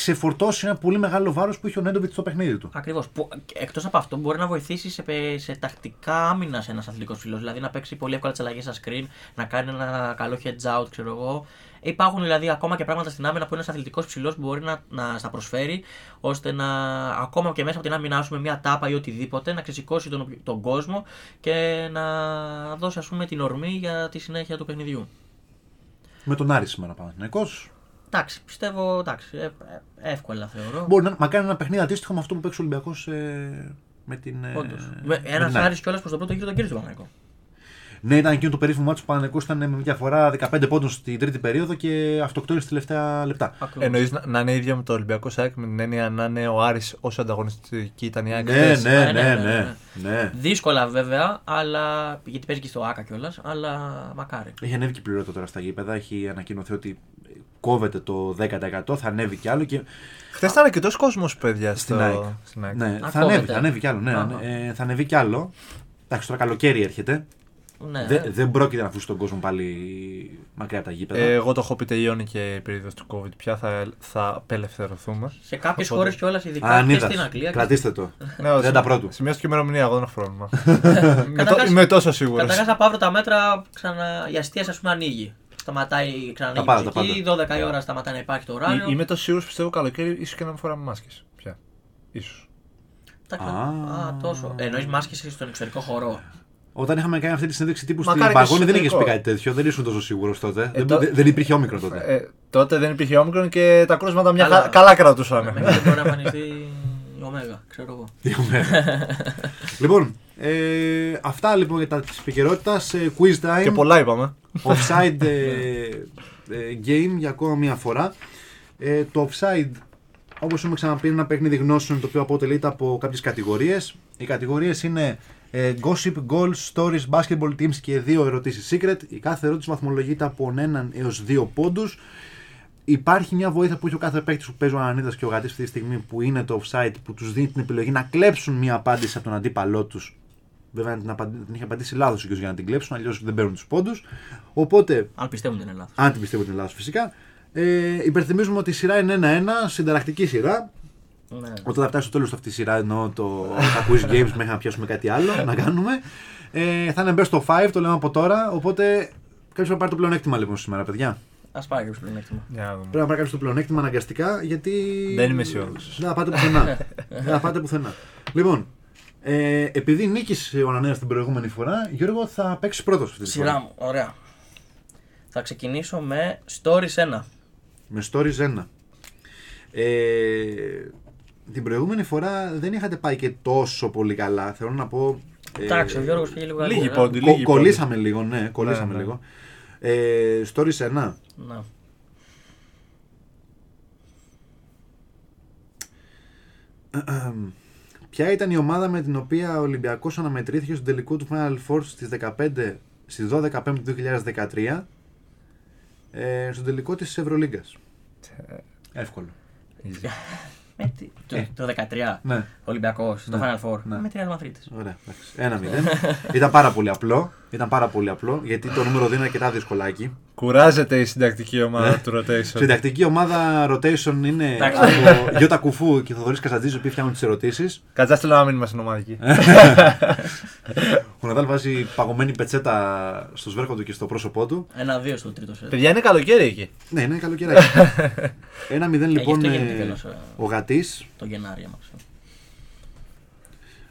ξεφορτώσει ένα πολύ μεγάλο βάρος που είχε ο Νέντοβιτς στο παιχνίδι του. Ακριβώς. Εκτός από αυτό, μπορεί να βοηθήσει σε, πε- σε τακτικά άμυνας ένας αθλητικός φίλος. Δηλαδή να παίξει πολύ εύκολα τις αλλαγές στα screen, να κάνει ένα καλό heads out, ξέρω εγώ. Υπάρχουν δηλαδή ακόμα και πράγματα στην άμυνα που ένας αθλητικός ψηλός μπορεί να, να στα προσφέρει, ώστε να ακόμα και μέσα από την άμυνά σου με μια τάπα ή οτιδήποτε να ξεσηκώσει τον, τον κόσμο και να δώσει ας πούμε την ορμή για τη συνέχεια του παιχνιδιού. Με τον Άρη σήμερα Παναθηναϊκός. Εντάξει, πιστεύω εντάξει, ε, ε, εύκολα θεωρώ. Μπορεί να, να κάνει ένα παιχνίδι αντίστοιχο με αυτό που παίξει ο Ολυμπιακός ε, με την. ε, Όντως. με Ένας την Άρης. Άρης κιόλας προς το πρώτο γύρο τον κύριο του Παναγικό. Ναι, ήταν εκείνο το περίφημο μάτσο που ο Παναθηναϊκός ήταν με διαφορά 15 πόντου στην τρίτη περίοδο και αυτοκτόνησε στη τελευταία λεπτά. Εννοείς να, να είναι ίδιο με το Ολυμπιακό ΣΑΕΚ με την έννοια να είναι ο Άρης όσο ανταγωνιστική ήταν η ΑΕΚ. Ναι, χθες. ναι, ναι, ναι, ναι, ναι, ναι. Δύσκολα βέβαια, αλλά. γιατί παίζει και στο ΑΚΑ κιόλας, αλλά μακάρι. Έχει ανέβει και η πληρότητα τώρα στα γήπεδα. Έχει ανακοινωθεί ότι κόβεται το 10%, θα ανέβει κι άλλο. Και... Χθες ήταν αρκετός κόσμος, παιδιά, Στην στο... ΑΕΚ. στην ΑΕΚ. Ναι, Α, θα ανέβει, κόβεται. θα ανέβει κι άλλο. Ναι, Α. ναι, ε, θα ανέβει κι άλλο. Εντάξει, τώρα καλοκαίρι έρχεται. Ναι, Δε- δεν πρόκειται να αφήσει τον κόσμο πάλι μακριά από τα γήπεδα. Ε, εγώ το έχω πει τελειώνει και η περίοδος του COVID. Πια θα, θα απελευθερωθούμε. σε κάποιες Οπότε- χώρες κιόλας, ειδικά Αν και είδας, στην Αγγλία. κρατήστε το. Ναι, Δεν τα πρώτου. Σημειώστε και ημερομηνία, εγώ δεν έχω πρόβλημα. είμαι, το, Καταρχάς- είμαι τόσο σίγουρος. Καταρχάς, από αύριο τα μέτρα ξανα... η αστεία ας πούμε ανοίγει. Σταματάει ξανά Τα η πάντα, τα μουσική, 12 η ώρα σταματάει να υπάρχει το ωράριο. Είμαι τόσο σίγουρος πιστεύω καλοκαίρι ίσως και να μην φοράμε μάσκες Πια. Ίσως. Εντάξει, Α. Α, τόσο. Εννοείς μάσκες στον εξωτερικό χώρο. Όταν είχαμε κάνει αυτή τη συνέντευξη τύπου στην Μακάρι και Παγόνη δεν είχες εσωτερικό. πει κάτι τέτοιο. Δεν ήσουν τόσο σίγουρος τότε. δεν, το- δεν- δεν υπήρχε όμικρο τότε. Ε, τότε δεν υπήρχε όμικρον και τα κρούσματα μια Καλά. χα- καλά κρατούσαν. Μετά δεν μπορεί να εμφανιστεί η Ωμέγα, ξέρω εγώ. λοιπόν, ε, αυτά λοιπόν για τα της επικαιρότητας. Ε, quiz time. και πολλά είπαμε. offside ε, ε, game για ακόμα μία φορά. Ε, το offside, όπως έχουμε ξαναπεί, είναι ένα παιχνίδι γνώσεων το οποίο αποτελείται από κάποιες κατηγορίες. Οι κατηγορίες είναι ε, gossip, goals, stories, basketball teams και δύο ερωτήσεις secret. Η κάθε ερώτηση βαθμολογείται από έναν έως δύο πόντους. Υπάρχει μια βοήθεια που έχει ο κάθε παίκτης που παίζει ο Ανανίδας και ο Γατής αυτή τη στιγμή που είναι το offside που τους δίνει την επιλογή να κλέψουν μια απάντηση από τον αντίπαλό τους. Βέβαια την, απαντη- την είχε απαντήσει λάθος για να την κλέψουν, αλλιώς δεν παίρνουν τους πόντους. Οπότε Αν πιστεύουν ότι είναι λάθος. αν την πιστεύω την Ελλάδα φυσικά. Ε, υπενθυμίζουμε ότι η σειρά είναι 1-1, συνταρακτική σειρά. Ναι. Όταν θα φτάσει στο τέλος αυτή η σειρά, εννοώ το, τα quiz games μέχρι να πιάσουμε κάτι άλλο να κάνουμε. Ε, θα είναι best of 5, το λέμε από τώρα. Οπότε κάποιος θα πάρει το πλεονέκτημα λοιπόν σήμερα, παιδιά. Α πάρει κάποιος πλεονέκτημα. Για να δούμε. Πρέπει να πάρει κάποιος το πλεονέκτημα αναγκαστικά γιατί. Δεν είμαι αισιόδοξος. Δεν θα πάτε πουθενά. Δεν θα πάτε πουθενά. Λοιπόν, ε, επειδή νίκησε ο Ανανέας την προηγούμενη φορά, Γιώργο θα παίξεις πρώτος αυτή τη Σειρά φορά. μου, ωραία. Θα ξεκινήσω με Stories 1. Με stories 1. Ε, την προηγούμενη φορά δεν είχατε πάει και τόσο πολύ καλά. Θέλω να πω. ε, Εντάξει, ο Γιώργος πήγε λίγο Λίγοι αργότερα. πόντοι. κο- λίγοι κολλήσαμε λίγο, ναι, κολλήσαμε Ναι, ναι. λίγο. Ε, stories 1. Ναι. Ποια ήταν η ομάδα με την οποία ο Ολυμπιακός αναμετρήθηκε στο τελικό του Final Four στις 15, στις 12 Πέμπτη του 2013 ε, στο τελικό της Ευρωλίγκας; Εύκολο. Easy. Με τι- το- Ε. Το 13. Ναι. Ολυμπιακός, στο Ναι. Final Four. Ναι. Με τη Real Madrid. Ωραία, εντάξει. Ένα μηδέν. Ήταν πάρα πολύ απλό. Ήταν πάρα πολύ απλό γιατί το νούμερο 2 είναι αρκετά δυσκολάκι. Κουράζεται η συντακτική ομάδα του rotation. Συντακτική ομάδα rotation είναι Εντάξει. από Γιώτα Κουφού και Θοδωρής Καζατζή, οι οποίοι φτιάχνουν τις ερωτήσεις. Κάτσε στείλω ένα μήνυμα στην ομαδική. Ο Ναδάλ βάζει παγωμένη πετσέτα στο σβέρκο του και στο πρόσωπό του. Ένα-δύο στο τρίτο σετ. Παιδιά είναι καλοκαίρι εκεί. Ναι, είναι καλοκαιράκι. Ένα μηδέν λοιπόν αυτό ε, γίνεται τέλος, ε. ο Γατής. Το Γενάρη άμαξα.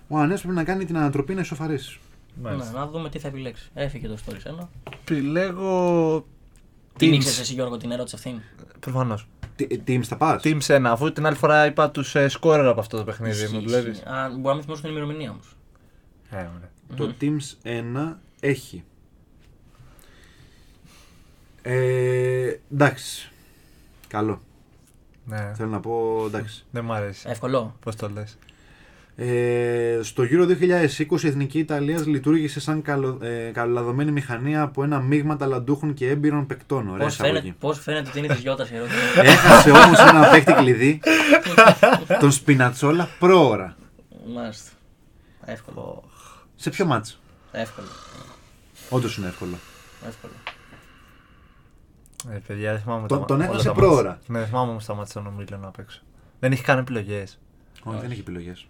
Ο Ανέ πρέπει να κάνει την ανατροπή να ισοφαρίσει. Ναι, να δούμε τι θα επιλέξει. Έφυγε το Stories 1. Επιλέγω. Τι ήξερες εσύ Γιώργο την ερώτηση αυτή. Προφανώς. Τι- Teams θα πας; Team 1, αφού την άλλη φορά είπα τους σκόρερ από αυτό το παιχνίδι. Ισχύει, Μου δουλεύει. ισχύει. Α, Μπορεί να μην θυμώσουν την ημερομηνία όμως. Ε, ωραία. Το Teams 1 έχει. Ε, εντάξει. Καλό. Ναι, Θέλω να πω εντάξει. δεν μ' αρέσει. Εύκολο. Πώς το λες; Ε, στο Euro 2020 η Εθνική Ιταλίας λειτουργήσε σαν καλο, ε, καλοδομένη μηχανή από ένα μείγμα ταλαντούχων και έμπειρων παικτών. Ωραία Πώς φαίνεται, εισαγωγή. πώς φαίνεται ότι είναι της Γιώτας η ερώτηση. Έχασε όμως ένα παίκτη κλειδί, τον Σπινατσόλα, πρόωρα. Μάλιστα. Εύκολο. Σε ποιο μάτς; Εύκολο. Όντως είναι εύκολο. Εύκολο. Ε, παιδιά, δεν θυμάμαι Τον- τα- τον όλα έχασε τα πρόωρα. μάτς. Ναι, θυμάμαι όμως σταμάτησε τον Ομίλιο να παίξω. Δεν έχει καν επιλογές. Όχι, δεν έχει επιλογές.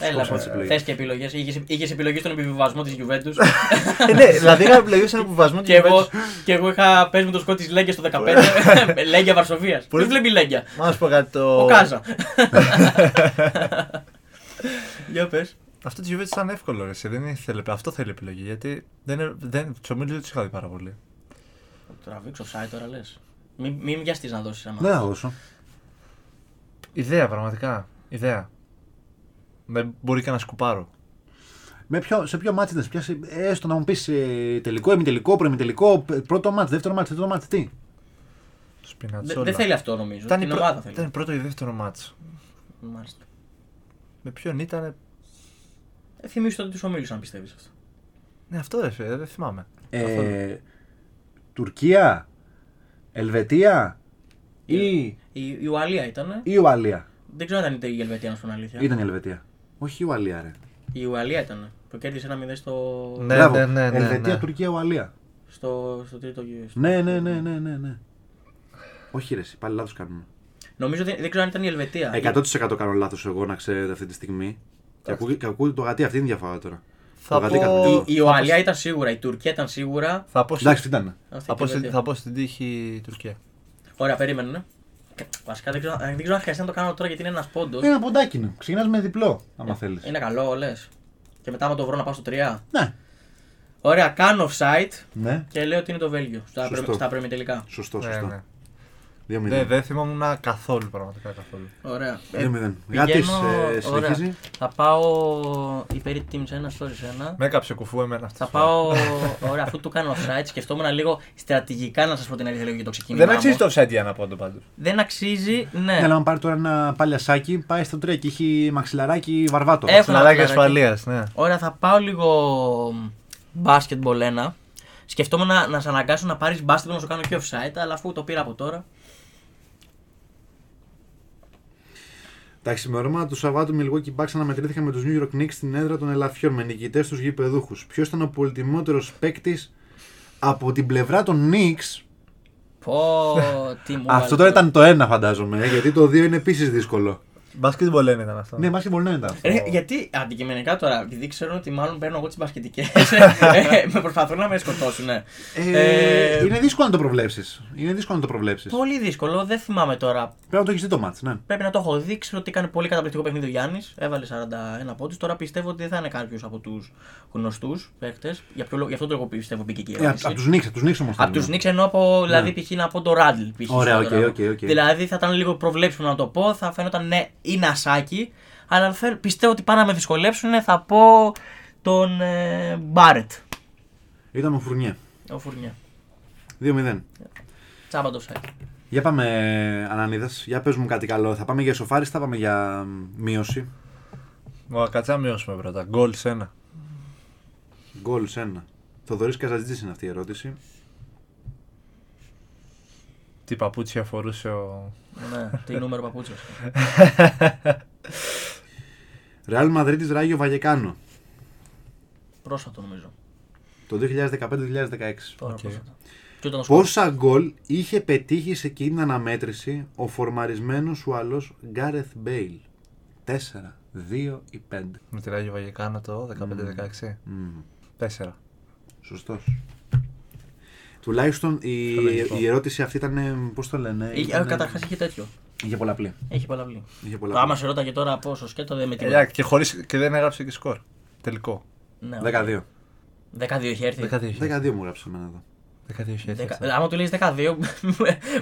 Έλα, Σκόψε τις επιλογές. θες και επιλογές. Είχες επιλογή στον επιβιβασμό της Juventus. ε, ναι, δηλαδή είχα επιλογές στον υποβασμό και, εγώ, και εγώ είχα πες με το σκότη Λέγκιας στο 15. Λέγκια Βαρσοβίας. Πολύ- Ποιο βλέπει Λέγκια. Μα σου πω κάτι το. Ο Κάζα. Για πες. Αυτό της Juventus ήταν εύκολο. Ρε, εσύ, δεν ήθελε, αυτό θέλει επιλογή. Γιατί δεν, δεν, του ομίλου δεν τους είχα δει πάρα πολύ. Τραβήξω site τώρα λες. Μην μη βιαστεί να δώσεις ένα. Δεν θα δώσω. Ιδέα, πραγματικά. Ιδέα. Δεν μπορεί και να σκουπάρω. Με ποιο, σε ποιο μάτι δεν σε πιάσει, έστω να μου πεις ε, τελικό, ημιτελικό, προημιτελικό, π- πρώτο μάτι, δεύτερο μάτι, τρίτο μάτι, τι; Σπινατσόλα. Δεν θέλει αυτό νομίζω. Ήταν, Την η πρω- ομάδα θέλει. ήταν πρώτο ή δεύτερο μάτς. Μάλιστα. Με ποιον ήταν. Ε, θυμίσου τότε τους ομίλους αν πιστεύεις αυτό. Ναι, αυτό δεν, δεν θυμάμαι. Ε, Τουρκία, Ελβετία ή, Η, η Ουαλία ήταν. ή Ουαλία. Δεν ξέρω αν ήταν η Ελβετία, να σου πω την αλήθεια. Ήταν η Ελβετία. Όχι η Ουαλία, ρε. Η Ουαλία ήταν. Που κέρδισε ένα 0 στο, Ναι, Μπράβο. ναι, ναι, ναι, Ελβετία, ναι. Τουρκία, Ουαλία. στο, στο τρίτο γύρο. Ναι, ναι, ναι, ναι, ναι. ναι. Όχι, ρε, εσύ, πάλι λάθος κάνουμε. Νομίζω δεν, δεν ξέρω αν ήταν η Ελβετία. 100% κάνω λάθος εγώ να ξέρετε αυτή τη στιγμή. Και ακούγεται, και ακούγεται το γατί, αυτή είναι η διαφορά τώρα. Θα Το γατί πω- καθημερινό. Η, η Ουαλία ήταν σίγουρα, η Τουρκία ήταν σίγουρα. Θα πω, στη- Εντάξει, τι ήταν. Αυτή θα, η πω στη- Ελβετία. θα πω στην τύχη η Τουρκία. Ωραία, περίμενε. Ναι. Βασικά δεν ξέρω, δεν ξέρω αν χρειάζεται να το κάνω τώρα γιατί είναι ένας πόντος. Ένα ποντάκι είναι. Ξεκινάς με διπλό, άμα θέλεις. Είναι καλό, λες. Και μετά με το βρω να πάω στο 3. Ναι, Ωραία, κάνω offside ναι, και λέω ότι είναι το Βέλγιο. Στα, Σωστό. πρε, στα προημιτελικά. σωστό, Ναι, σωστό. ναι. 2-0. Δεν δεν θυμόμουν καθόλου, πραγματικά καθόλου. Ωραία. 2-0. Γάτης, ε, ωραία. συνεχίζει. Θα πάω υπέρ team σε ένα, story σε ένα. Με έκαψε κουφού εμένα αυτό. Θα πάω. Ωραία, αφού του κάνω offside, σκεφτόμουν λίγο στρατηγικά να σας πω την αλήθεια λίγο για το ξεκίνημα. Δεν αξίζει μου. το offside για να πω το πάντως. Δεν αξίζει, ναι. Ναι, αλλά αν πάρει τώρα ένα παλιασάκι, πάει στο 3 και έχει μαξιλαράκι βαρβάτο. Έχω. Φλαράκι ένα φλαράκι. ασφαλείας, ναι. Ωραία, θα πάω λίγο basketball ένα. Σκεφτόμουν να, να σε αναγκάσω να πάρεις basketball να σου κάνω και offside, αλλά αφού το πήρα από τώρα. Τα ξημερώματα του Σαββάτου Milwaukee Bucks αναμετρήθηκαν με τους New York Knicks στην έδρα των Ελαφιών με νικητές του γηπεδούχους. Ποιος ήταν ο πολυτιμότερος παίκτης από την πλευρά των Knicks; Πω, τι μου Αυτό βάλε τώρα ήταν το ένα, φαντάζομαι, ε, γιατί το 2 είναι επίσης δύσκολο. Basketball λένε ήταν αυτό. Ναι, basketball ναι ήταν. Ρε, γιατί αντικειμενικά τώρα, επειδή ξέρω ότι μάλλον παίρνω εγώ τις μπασκετικές, με προσπαθούν να με σκοτώσουν. Ναι. Ε, είναι δύσκολο να το προβλέψεις. Είναι δύσκολο να το προβλέψεις. Πολύ δύσκολο, δεν θυμάμαι τώρα. Πρέπει να το έχεις δει το μάτς, ναι. Πρέπει να το έχω δει. Ξέρω ότι έκανε πολύ καταπληκτικό παιχνίδι ο Γιάννης. Έβαλε 41 πόντους. Τώρα πιστεύω ότι δεν θα είναι κάποιος από τους γνωστούς παίχτες. Για, ποιο λόγο- γι' αυτό το εγώ πιστεύω μπήκε εκεί. η Ε, ερώτηση. από τους Knicks, από τους Knicks όμως. Από τους Νίξ εννοώ από, δηλαδή, π.χ. να πω το Ράντλ. π.χ. Ωραία, στο οκ, δρόμο. οκ, οκ. Δηλαδή θα ήταν λίγο προβλέψιμο να το πω, θα φαίνονταν ναι, είναι ασάκι. Αλλά θέλ- πιστεύω ότι πάνε να με δυσκολέψουν, θα πω τον ε, Μπάρετ. Ήταν ο Φουρνιέ. Ο Φουρνιέ. 2-0. Τσάμπα το site. Για πάμε, Ανανίδας. Για πες μου κάτι καλό. Θα πάμε για σοφάριστα, θα πάμε για μείωση. Μα κάτσε να μειώσουμε πρώτα. Γκολ σε ένα. Γκολ σε ένα. Θοδωρής Καζατζής είναι αυτή η ερώτηση. Τι παπούτσια φορούσε ο. ναι, τι νούμερο παπούτσια. Ρεάλ Μαδρίτη Ράγιο Βαγεκάνο. Πρόσφατο νομίζω. Το 2015-2016. Τώρα Οκ. πρόσφατο. Και όταν σκο- Πόσα γκολ είχε πετύχει σε εκείνη την αναμέτρηση ο φορμαρισμένος Ουαλός Γκάρεθ Μπέιλ. 4, 2 ή 5. Με τη Ράγιο Βαγεκάνο το 15-16. Τέσσερα. Σωστός. Τουλάχιστον η, Το λογικό. η ερώτηση αυτή ήταν, πώς το λένε, Είχε- ήταν- Καταρχάς είχε τέτοιο. είχε πολλαπλή. Έχει πολλαπλή. Είχε Το πολλαπλή. άμα σε ρώταγε τώρα πόσο σκέτο δεν με Ε, τίποτα. και, χωρίς, και δεν έγραψε και σκορ. Τελικό. Ναι, 12. 12 είχε έρθει. 12 είχε. 12 μου γράψε εμένα εδώ. 12 είχε έρθει. Δεκα- Άμα του λέει 12, Μπορεί-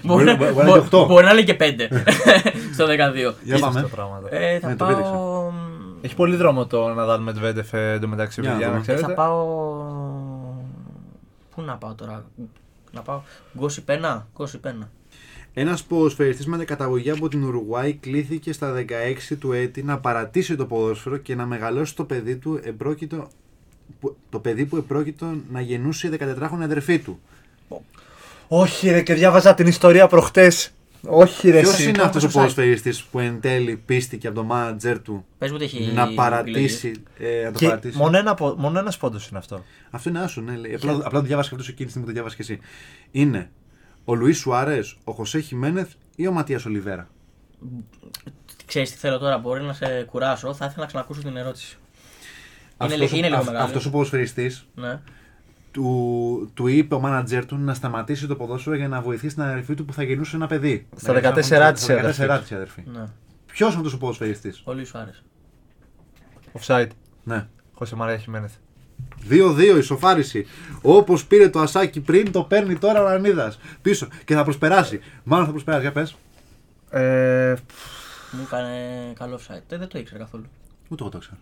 μπορεί, να- μπορεί να είναι μπορεί- οκτώ. μπορεί να λέει και 5 στο 12. Για πάμε. Αυτό πράγματα. Ε, θα Ναι, το πάω. πήδηξα. Έχει πολύ δρόμο το να δάλουμε Μετβέντεφ ε, εντωμεταξύ, Για να παιδιά, να δούμε. Ε, θα ξέρετε. πάω. Πού να πάω τώρα; Να πάω. Γκόσι πένα. Γκόσι πένα. Ένας ποδοσφαιριστής με καταγωγή από την Ουρουγουάη κλήθηκε στα 16 του έτη να παρατήσει το ποδόσφαιρο και να μεγαλώσει το παιδί του επρόκειτο, που- το παιδί που επρόκειτο να γεννούσε η 14χρονη αδερφή του. Όχι, ρε, και διάβαζα την ιστορία προχτές. Όχι, ρε, Ποιος εσύ. είναι αυτός ο στο site. ποδοσφαιριστής που εν τέλει πίστηκε από το μάνατζερ του Πες μου ότι έχει. να επιλογή. παρατήσει. Ε, να το Και παρατήσει. μόνο, ένα, πο- μόνο ένας πόντος είναι αυτό. Αυτό είναι άσο, ναι. λέει. Απλά, απλά το διάβασα και αυτό εκείνη τη στιγμή που το διάβασα και εσύ. Είναι Ο Λουίς Σουάρες, ο Χωσέ Χιμένεθ ή ο Ματίας Ολιβέρα; Ξέρεις τι θέλω τώρα, μπορεί να σε κουράσω. Θα ήθελα να ξανακούσω την ερώτηση. Είναι, Αυτός λι- ο- είναι λίγο αυ- μεγάλη. αυτός ο ποδοσφαιριστής Ναι. Του, του είπε ο μάνατζερ του να σταματήσει το ποδόσφαιρο για να βοηθήσει την αδερφή του που θα γεννούσε ένα παιδί. Στα Δηλαδή, 14 στα της 14 αδερφή. της η αδερφή. ναι. Ποιος είναι αυτό ο ποδοσφαιριστής; Πολύ σου άρεσε. Offside. Ναι. Χωσέ Μαρία Χιμένεθ. 2-2 ισοφάριση. Όπως πήρε το ασάκι πριν, το παίρνει τώρα ο Ανίδα. Πίσω και θα προσπεράσει. Μάλλον θα προσπεράσει. Για πες. Ε, Μου έκανε καλό site. Δεν, δεν το ήξερα καθόλου. Ούτε εγώ το ξέρω.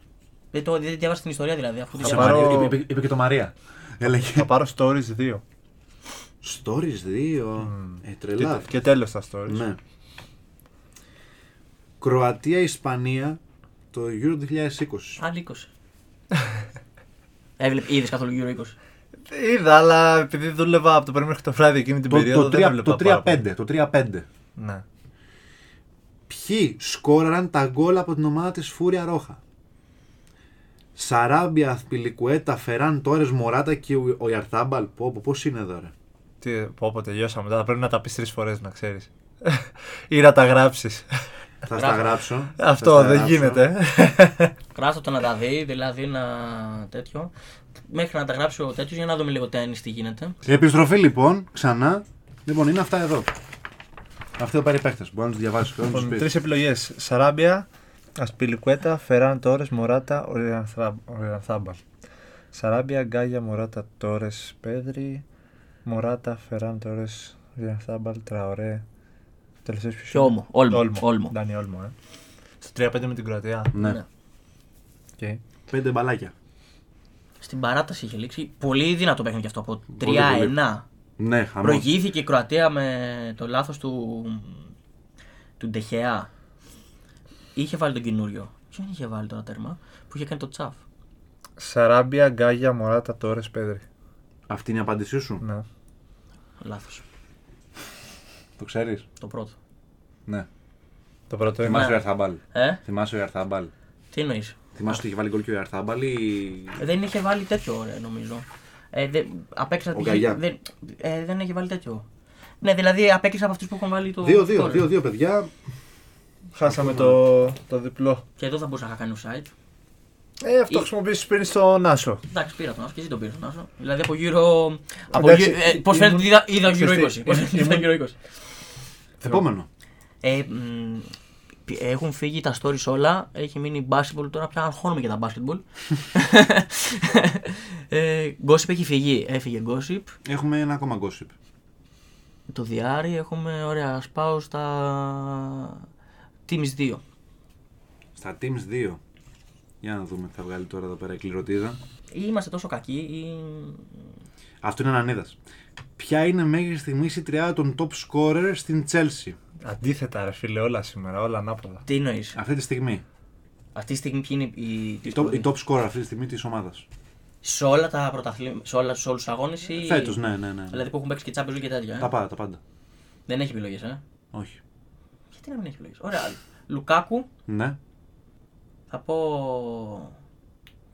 Δεν, το, δεν διάβασα την ιστορία δηλαδή. Αφού τη Θα διάβασα. πάρω- Είπε, είπε- είπε και το Μαρία. Έλεγε. θα πάρω stories 2. Stories 2. Ε, τρελά. Και, και τέλος τα stories. Ναι. Κροατία-Ισπανία το Euro 2020. Άλλη 20. Έβλεπε, είδες καθόλου γύρω 20. Είδα, αλλά επειδή δούλευα από το πρωί μέχρι το βράδυ εκείνη την Το, περίοδο. το, δεν τρία- έβλεπα το πάρα 3-5. Το 3-5. πολύ. Ναι. Ποιοι σκόραραν τα γκολ από την ομάδα της Φούρια Ρόχα; Σαράμπια, Αθπιλικουέτα, Φεράν, Τόρες, Μωράτα και ο, ο Ιαρθάμπαλ. Πω, πω, πώς είναι εδώ ρε. Τι, πω, πω, τελειώσαμε. Τώρα πρέπει να τα πεις τρεις φορές, να ξέρεις. ή να τα γράψεις. Θα στα γράψω. Θα Αυτό στα δεν γράψω. γίνεται. Κράστο το να τα δει, δηλαδή να τέτοιο. Μέχρι να τα γράψει ο τέτοιος για να δούμε λίγο τέννη τι γίνεται. Η επιστροφή λοιπόν, ξανά. Λοιπόν, είναι αυτά εδώ. Αυτοί εδώ πέρα οι παίχτες. Μπορεί να τους διαβάσεις και να τους Λοιπόν, πεις. τρεις επιλογές. Σαράμπια, Ασπιλικουέτα, Φεράν Τόρες, Μωράτα, Οριανθάμπαλ. Σαράμπια, Γκάγια, Μωράτα, Τόρες, Πέδρη, Μωράτα, Φεράν Τόρες, Οριανθάμπαλ, Τραωρέ. Τελευταίος ποιος Και Όλμο, Όλμο, Όλμο. Ντάνι Όλμο, ε. Στο 3-5 με την Κροατία. Ναι. Okay. Πέντε μπαλάκια. Στην παράταση είχε λήξει. Πολύ δυνατό παιχνίδι και αυτό από Πολύ, 3-1. Ναι, χαμός. Προηγήθηκε η Κροατία με το λάθος του. του Ντεχεά. Είχε βάλει τον καινούριο. Ποιον είχε βάλει τώρα τέρμα που είχε κάνει το τσαφ; Σαράμπια, Γκάγια, Μωράτα, Τόρες, Πέδρη. Αυτή είναι η απάντησή σου; Ναι. Λάθος. Το ξέρεις; Το πρώτο. Ναι. Το πρώτο είναι. Θυμάσαι ο Ναι. Ιαρθάμπαλ; Ε, Θυμάσαι ο Ιαρθάμπαλ; τι εννοείς; Θυμάσαι ότι είχε βάλει γκολ και ο Ιαρθάμπαλ ή. Δεν είχε βάλει τέτοιο ωραία νομίζω. Ε, δε, απέξα, Ο Γκαγιά. δεν, ε, δεν έχει βάλει τέτοιο. Ναι, δηλαδή απέκλεισα από αυτούς που έχουν βάλει το. 2-2, το- 2-2 παιδιά. Χάσαμε το, το διπλό. Και εδώ θα μπορούσα να κάνει site. Ε, αυτό Ή- χρησιμοποιήσεις πριν στο Νάσο. Εντάξει, πήρα τον Άσο και εσύ τον πήρες τον Άσο. Δηλαδή από γύρω. Από Εντάξει, γύρω ε, πώς φαίνεται ότι είδα, είδα γύρω 20. Ξέρεις τι, Πώς φαίνεται ότι είδα γύρω 20. Επόμενο. Ε, μ, π- έχουν φύγει τα stories όλα. Έχει μείνει basketball τώρα. Πια αγχώνομαι για τα basketball. ε, gossip έχει φύγει. Έφυγε gossip. Έχουμε ένα ακόμα gossip. Το διάρρη έχουμε. Ωραία, ας πάω στα. Teams 2. Στα Teams 2. Για να δούμε τι θα βγάλει τώρα εδώ πέρα η κληρωτίζα. Ή είμαστε τόσο κακοί, ή. Αυτό είναι ανανίδας. Ποια είναι μέχρι στιγμή η τριάδα των top scorer στην Chelsea; Αντίθετα, ρε φίλε, όλα σήμερα, όλα ανάποδα. Τι εννοείς; αυτή τη στιγμή. Αυτή τη στιγμή ποιοι είναι οι. Η top, η top scorer αυτή τη στιγμή της ομάδας. Σε όλα τα πρωταθλήματα, σε, όλα, σε όλους τους αγώνες ή. Φέτος, ναι, ναι, ναι. Δηλαδή που έχουν παίξει και Champions League και τέτοια. Ε; Τα πάντα, τα πάντα. Δεν έχει επιλογές, ε; Όχι. Γιατί να μην έχει επιλογέ. Ωραία. Λουκάκου, Ναι. θα πω.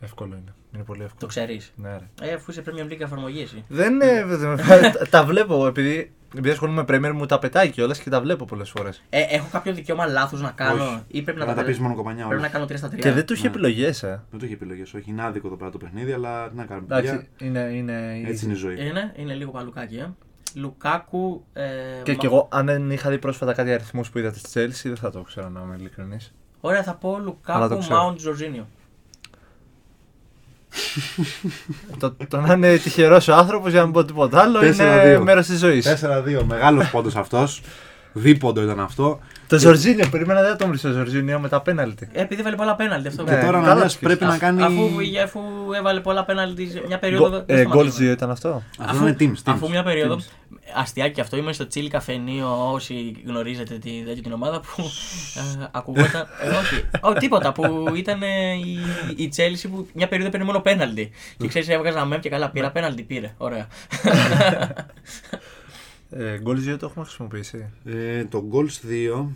Εύκολο είναι. Είναι πολύ Το εύκολο. ξέρεις. Ναι, ρε. Ε, αφού είσαι Premier League εφαρμογής εσύ. Δεν είναι. τα- τα βλέπω επειδή, επειδή ασχολούμαι με Premier μου τα πετάει κιόλας και τα βλέπω πολλές φορές. Ε, έχω κάποιο δικαίωμα λάθο να κάνω Όχι. ή πρέπει να, Να τα τα πεις μόνο κοπανιά Πρέπει όλα. να κάνω 3 στα 3. Και δεν του είχε Ναι. επιλογές, ε. Δεν το έχει επιλογές. Όχι, είναι άδικο το πέρα το παιχνίδι, αλλά τι να κάνουμε. Εντάξει, παιδιά. είναι. είναι Έτσι είναι η ζωή. Είναι, είναι λίγο παλουκάκι, ε. Λουκάκου. Ε, Και, μα- κι εγώ, αν δεν είχα δει πρόσφατα κάτι αριθμούς που είδατε στη Chelsea, δεν θα το ξέρω να είμαι ειλικρινής. Ωραία, θα πω Αλλά το Λουκάκου ξέρω. Mount Ζορζίνιο. το, το να είναι τυχερός ο άνθρωπος, για να μην πω τίποτα άλλο, είναι 4-2. μέρος της ζωής. 4-2. Μεγάλος πόντος αυτός. Δίποντο ήταν αυτό. Το Ζορζίνιο, περίμενα δεν τον βρεις το Ζορζίνιο με τα πέναλτι. Ε, επειδή έβαλε πολλά πέναλτι αυτό. Και Ναι, τώρα ο καλά Ανανέας τους πρέπει να κάνει. Αφού, είχε- αφού έβαλε πολλά πέναλτι σε μια περίοδο. δεν Ε, Γκολ σταματήσαμε. 2 ήταν αυτό; Αυτό είναι teams. teams. Αφού μια περίοδο. Teams. Αστιάκι και αυτό, είμαι στο Τσίλι Καφενείο. Όσοι γνωρίζετε τη, τέτοια την ομάδα που ε, ακουγόταν. ε, όχι, όχι, τίποτα. Που ήταν ε, η, η Τσέλση που μια περίοδο παίρνει μόνο πέναλτι. Και ξέρεις, έβγαζα μέμ και καλά. Πήρα πέναλτι, πήρε. Ωραία. Ε, Γκολ 2 το έχουμε χρησιμοποιήσει. Ε, το Goals 2,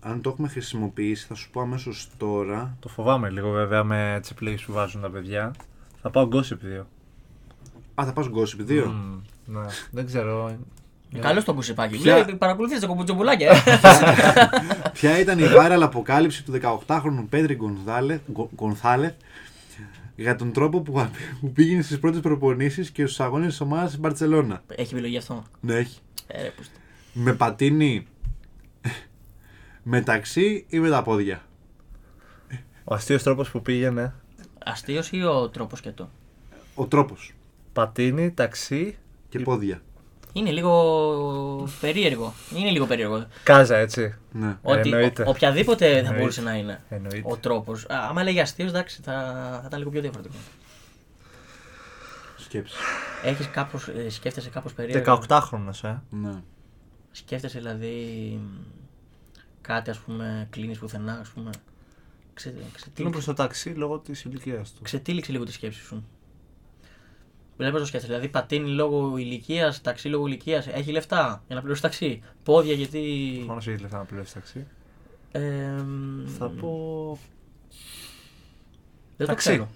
αν το έχουμε χρησιμοποιήσει, θα σου πω αμέσως τώρα. Το φοβάμαι λίγο βέβαια με τις επιλογές που βάζουν τα παιδιά. Θα πάω Gossip 2. Α, θα πας Gossip 2. Μμμ, ναι, δεν ξέρω. Καλό το κουσιπάκι. Ποια- Λέει, παρακολουθείς το κομποτζομπουλάκια. ε. Ποια ήταν η viral αποκάλυψη του 18χρονου Πέτρη Γκονθάλε- Γκο- Γκονθάλεθ για τον τρόπο που, που πήγαινε στις πρώτες προπονήσεις και στους αγώνες της ομάδας στην Μπαρσελόνα; Έχει επιλογή αυτό. Ναι, έχει. Ε, ρε, πούστη. Με πατίνι μεταξύ ή με τα πόδια; Ο αστείος τρόπος που πήγαινε. Αστείος ή ο τρόπος και το; Ο τρόπος Πατίνι, ταξί. και πόδια. Είναι λίγο περίεργο. Είναι λίγο περίεργο. Κάζα, έτσι. Ναι. Ότι εννοείται. ο- οποιαδήποτε θα Εννοείται. μπορούσε να είναι Εννοείται. ο τρόπος. Άμα λέγει αστείος, εντάξει, θα, θα ήταν λίγο πιο διαφορετικό. Σκέψη. Έχεις κάπως, ε, σκέφτεσαι κάπως περίεργα; 18χρονο, ε. Ναι. Σκέφτεσαι δηλαδή κάτι ας πούμε κλείνεις πουθενά ας πούμε. Ξε, Κλείνω ξετύλιξε, προς το ταξί λόγω της ηλικίας του. ξετύλιξε λίγο τη σκέψη σου. Βλέπω το σκέφτεσαι. Δηλαδή πατίνει λόγω ηλικίας, ταξί λόγω ηλικίας. Έχει λεφτά για να πληρώσει ταξί; Πόδια γιατί. Μόνο έχει λεφτά να πληρώσει ταξί. Ε, μ, Θα πω. Δεν το ταξί. ξέρω.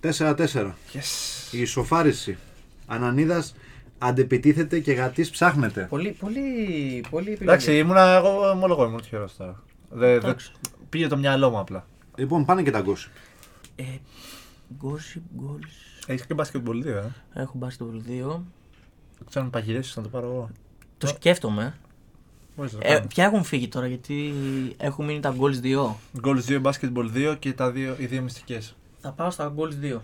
4-4. Yes. Η ισοφάριση. Ανανίδας αντεπιτίθεται και γατής ψάχνεται. Πολύ, πολύ, πολύ επιλογή. Εντάξει, ήμουνα εγώ μόνο εγώ ήμουν τυχερός τώρα. Δε, δε, Εντάξει. πήγε το μυαλό μου απλά. Λοιπόν, πάνε και τα γκόσυπ. Ε, gossip goals. Έχεις και μπασκετμπολ 2, ε; Έχω μπάσει το 2. Ξέρω αν παγιδεύσει να το πάρω εγώ. Το σκέφτομαι. Μπορείς να το Ε, κάνεις. ποια έχουν φύγει τώρα, γιατί έχουν μείνει τα goals 2. Goals 2, basketball 2 και τα δύο, οι δύο μυστικές. Θα πάω στα goals 2.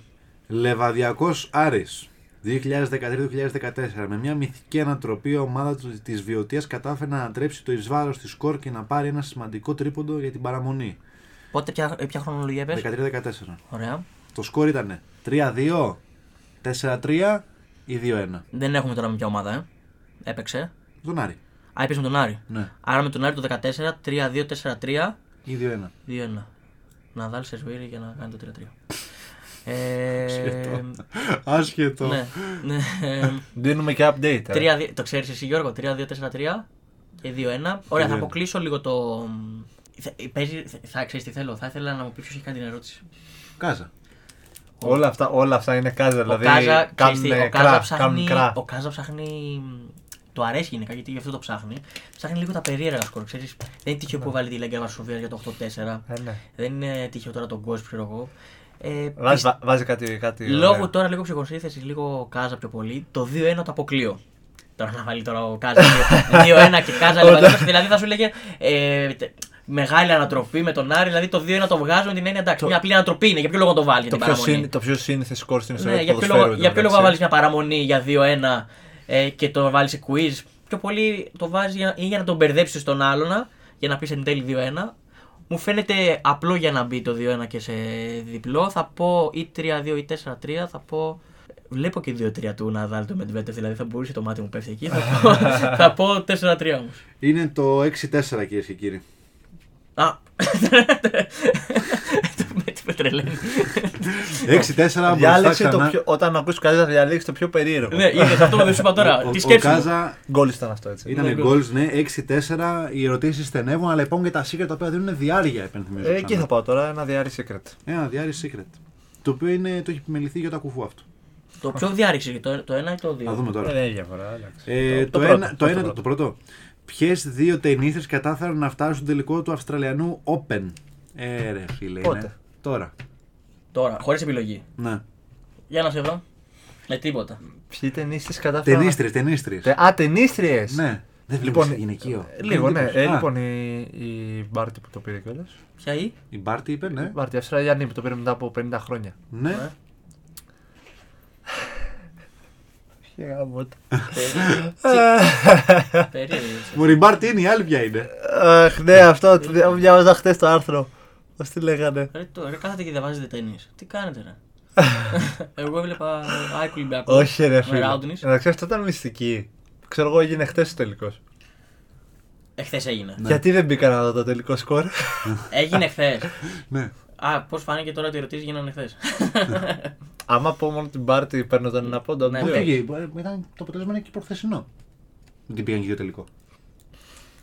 Λεβαδιακός Άρης 2013-2014. Με μια μυθική ανατροπή, η ομάδα της Βιωτίας κατάφερε να ανατρέψει το ει βάρος της σκορ και να πάρει ένα σημαντικό τρίποντο για την παραμονή. Πότε, ποια, ε, ποια χρονολογία πες. 13-14. Ωραία. Το σκορ ήταν 3-2, 4-3 ή 2-1. Δεν έχουμε τώρα με ποια ομάδα, ε. Έπαιξε. Τον Άρη. Α, έπαιξε με τον Άρη. Ναι, Άρα με τον Άρη το 14, 3-2-4-3, ή 2-1. 2-1. Να δάλει σε σβήρι για να κάνει το 3-3. Ε, Άσχετο. Άσχετο. ναι, ναι. ε, Δίνουμε και update. Ε. 3-2 το ξέρεις εσύ Γιώργο, 3-2-4-3 και 2-1. Ωραία, θα 2-1. αποκλείσω λίγο το. Θα, παίζει, θα ξέρεις τι θέλω. Θα ήθελα να μου πεις ποιος έχει κάνει την ερώτηση. Κάζα. Όλα, αυτά, όλα αυτά είναι κάζα. Δηλαδή ο Κάζα, ξέρεις τι, κάνουν ο Κάζα κρά. ψάχνει. Κάνουν κρά. Ο Κάζα ψάχνει. Το αρέσει γενικά γιατί γι' αυτό το ψάχνει. Ψάχνει λίγο τα περίεργα σκορ. Ξέρεις, δεν είναι τυχαίο που βάλει τη Λέγκια Βαρσοβία για το 8-4. Ε, ναι. Δεν είναι τυχαίο τώρα τον Γκος, ξέρω εγώ. Ε, Βάζει, πισ- βα- βάζει κάτι. κάτι Λόγω ωραίο. τώρα λίγο ψυχοσύνθεσης, λίγο Κάζα πιο πολύ, το 2-1 το αποκλείω. Τώρα να βάλει τώρα ο Κάζα 2-1 και Κάζα Λεβαδιακός, δηλαδή θα σου λέγε ε, τε- μεγάλη ανατροπή με τον Άρη, δηλαδή το 2-1 το βγάζω με την έννοια εντάξει, Το- μια απλή ανατροπή είναι, για ποιο λόγο το βάλει για Το την πιο, παραμονή; συν, το πιο σύνηθες σκορ στην ιστορία Ναι, του για ποιο ποδοσφαίρου. λόγο, για ποιο λόγο εντωμεταξύ. βάλεις μια παραμονή για 2-1 ε, και το βάλεις σε quiz; Πιο πολύ το βάζεις για, ή για να τον μπερδέψεις στον άλλον για να πεις εν τέλει 2-1. Μου φαίνεται απλό για να μπει το 2-1 και σε διπλό. Θα πω ή 3-2 ή 4-3. Θα πω. Βλέπω και 2-3 του να δάλει το Medvedev, δηλαδή θα μπορούσε το μάτι μου πέφτει εκεί. Θα πω, θα πω 4-3 όμως. Είναι το 6-4 κυρίες και κύριοι. Α. με- με τρελαίνει. 6-4 Διάλεξε μπροστά το ξανά. πιο, όταν ακούσει κάτι θα διαλέξεις το πιο περίεργο. ναι, είδες αυτό που δεν σου είπα Ο- τώρα. ο- Τι Ο σκέψη. μου. Κάζα Γκολ ήταν αυτό έτσι. ήταν Ναι, goals, ναι, 6-4. Οι ερωτήσεις στενεύουν, αλλά υπάρχουν και τα secret τα οποία δίνουν διάρκεια, υπενθυμίζω. Ε, εκεί ξανά. θα πάω τώρα, ένα διάρρη secret. Ένα διάρκεια secret. Το οποίο είναι, το έχει επιμεληθεί για το ακουφού αυτό. Το πιο διάρρηξε, το, το 1 ή το 2. Να δούμε τώρα. Δεν έχει διαφορά, εντάξει. Ε, Το- το, το ένα, πρώτο, το, το ένα, πρώτο. το πρώτο. Ποιες δύο ταινίστε κατάφεραν να φτάσουν στο τελικό του Αυστραλιανού Open; Ε, ρε φίλε. Πότε; Είναι. Τώρα. Τώρα, χωρίς επιλογή. Ναι. Για να σε δω. Με τίποτα. Ποιοι ταινίστε κατάφεραν. Ταινίστρε, ταινίστρε. Τε- Α, ταινίστριε. Ναι. Δεν Λοιπόν, λοιπόν, γυναικείο. Λίγο, ναι. Εντύπωση. Ε, Α, λοιπόν, η, η Μπάρτι που το πήρε κιόλας. Ποια ή. Η Μπάρτι είπε, ναι. Η Μπάρτι Αυστραλιανή που το πήρε μετά από 50 χρόνια. Ναι. Ε. Περίεργη. Μωρή η Μπάρτι είναι, η άλλη ποια είναι. Αχ, ναι, αυτό. το Διάβαζα χθες το άρθρο. Πώς τη λέγανε; Ρε, το, ρε κάθετε και διαβάζετε ταινίε. Τι κάνετε, ρε; Εγώ έβλεπα Άικου Ολυμπιακό. Όχι, ρε Με φίλε. Ράουντνης. Εντάξει, αυτό ήταν μυστική. Ξέρω εγώ, έγινε χθες το τελικός. Εχθέ έγινε. Γιατί δεν μπήκα να δω το τελικό σκορ; Έγινε χθες. Ναι. Α, πώς φάνηκε τώρα ότι οι ερωτήσεις γίνανε χθες. Άμα πω μόνο την Μπάρτι, παίρνω τον ένα πόντο. Ναι, δύο. ναι. Όχι, ήταν το αποτέλεσμα είναι και προχθεσινό. Δεν πήγαν και για τελικό.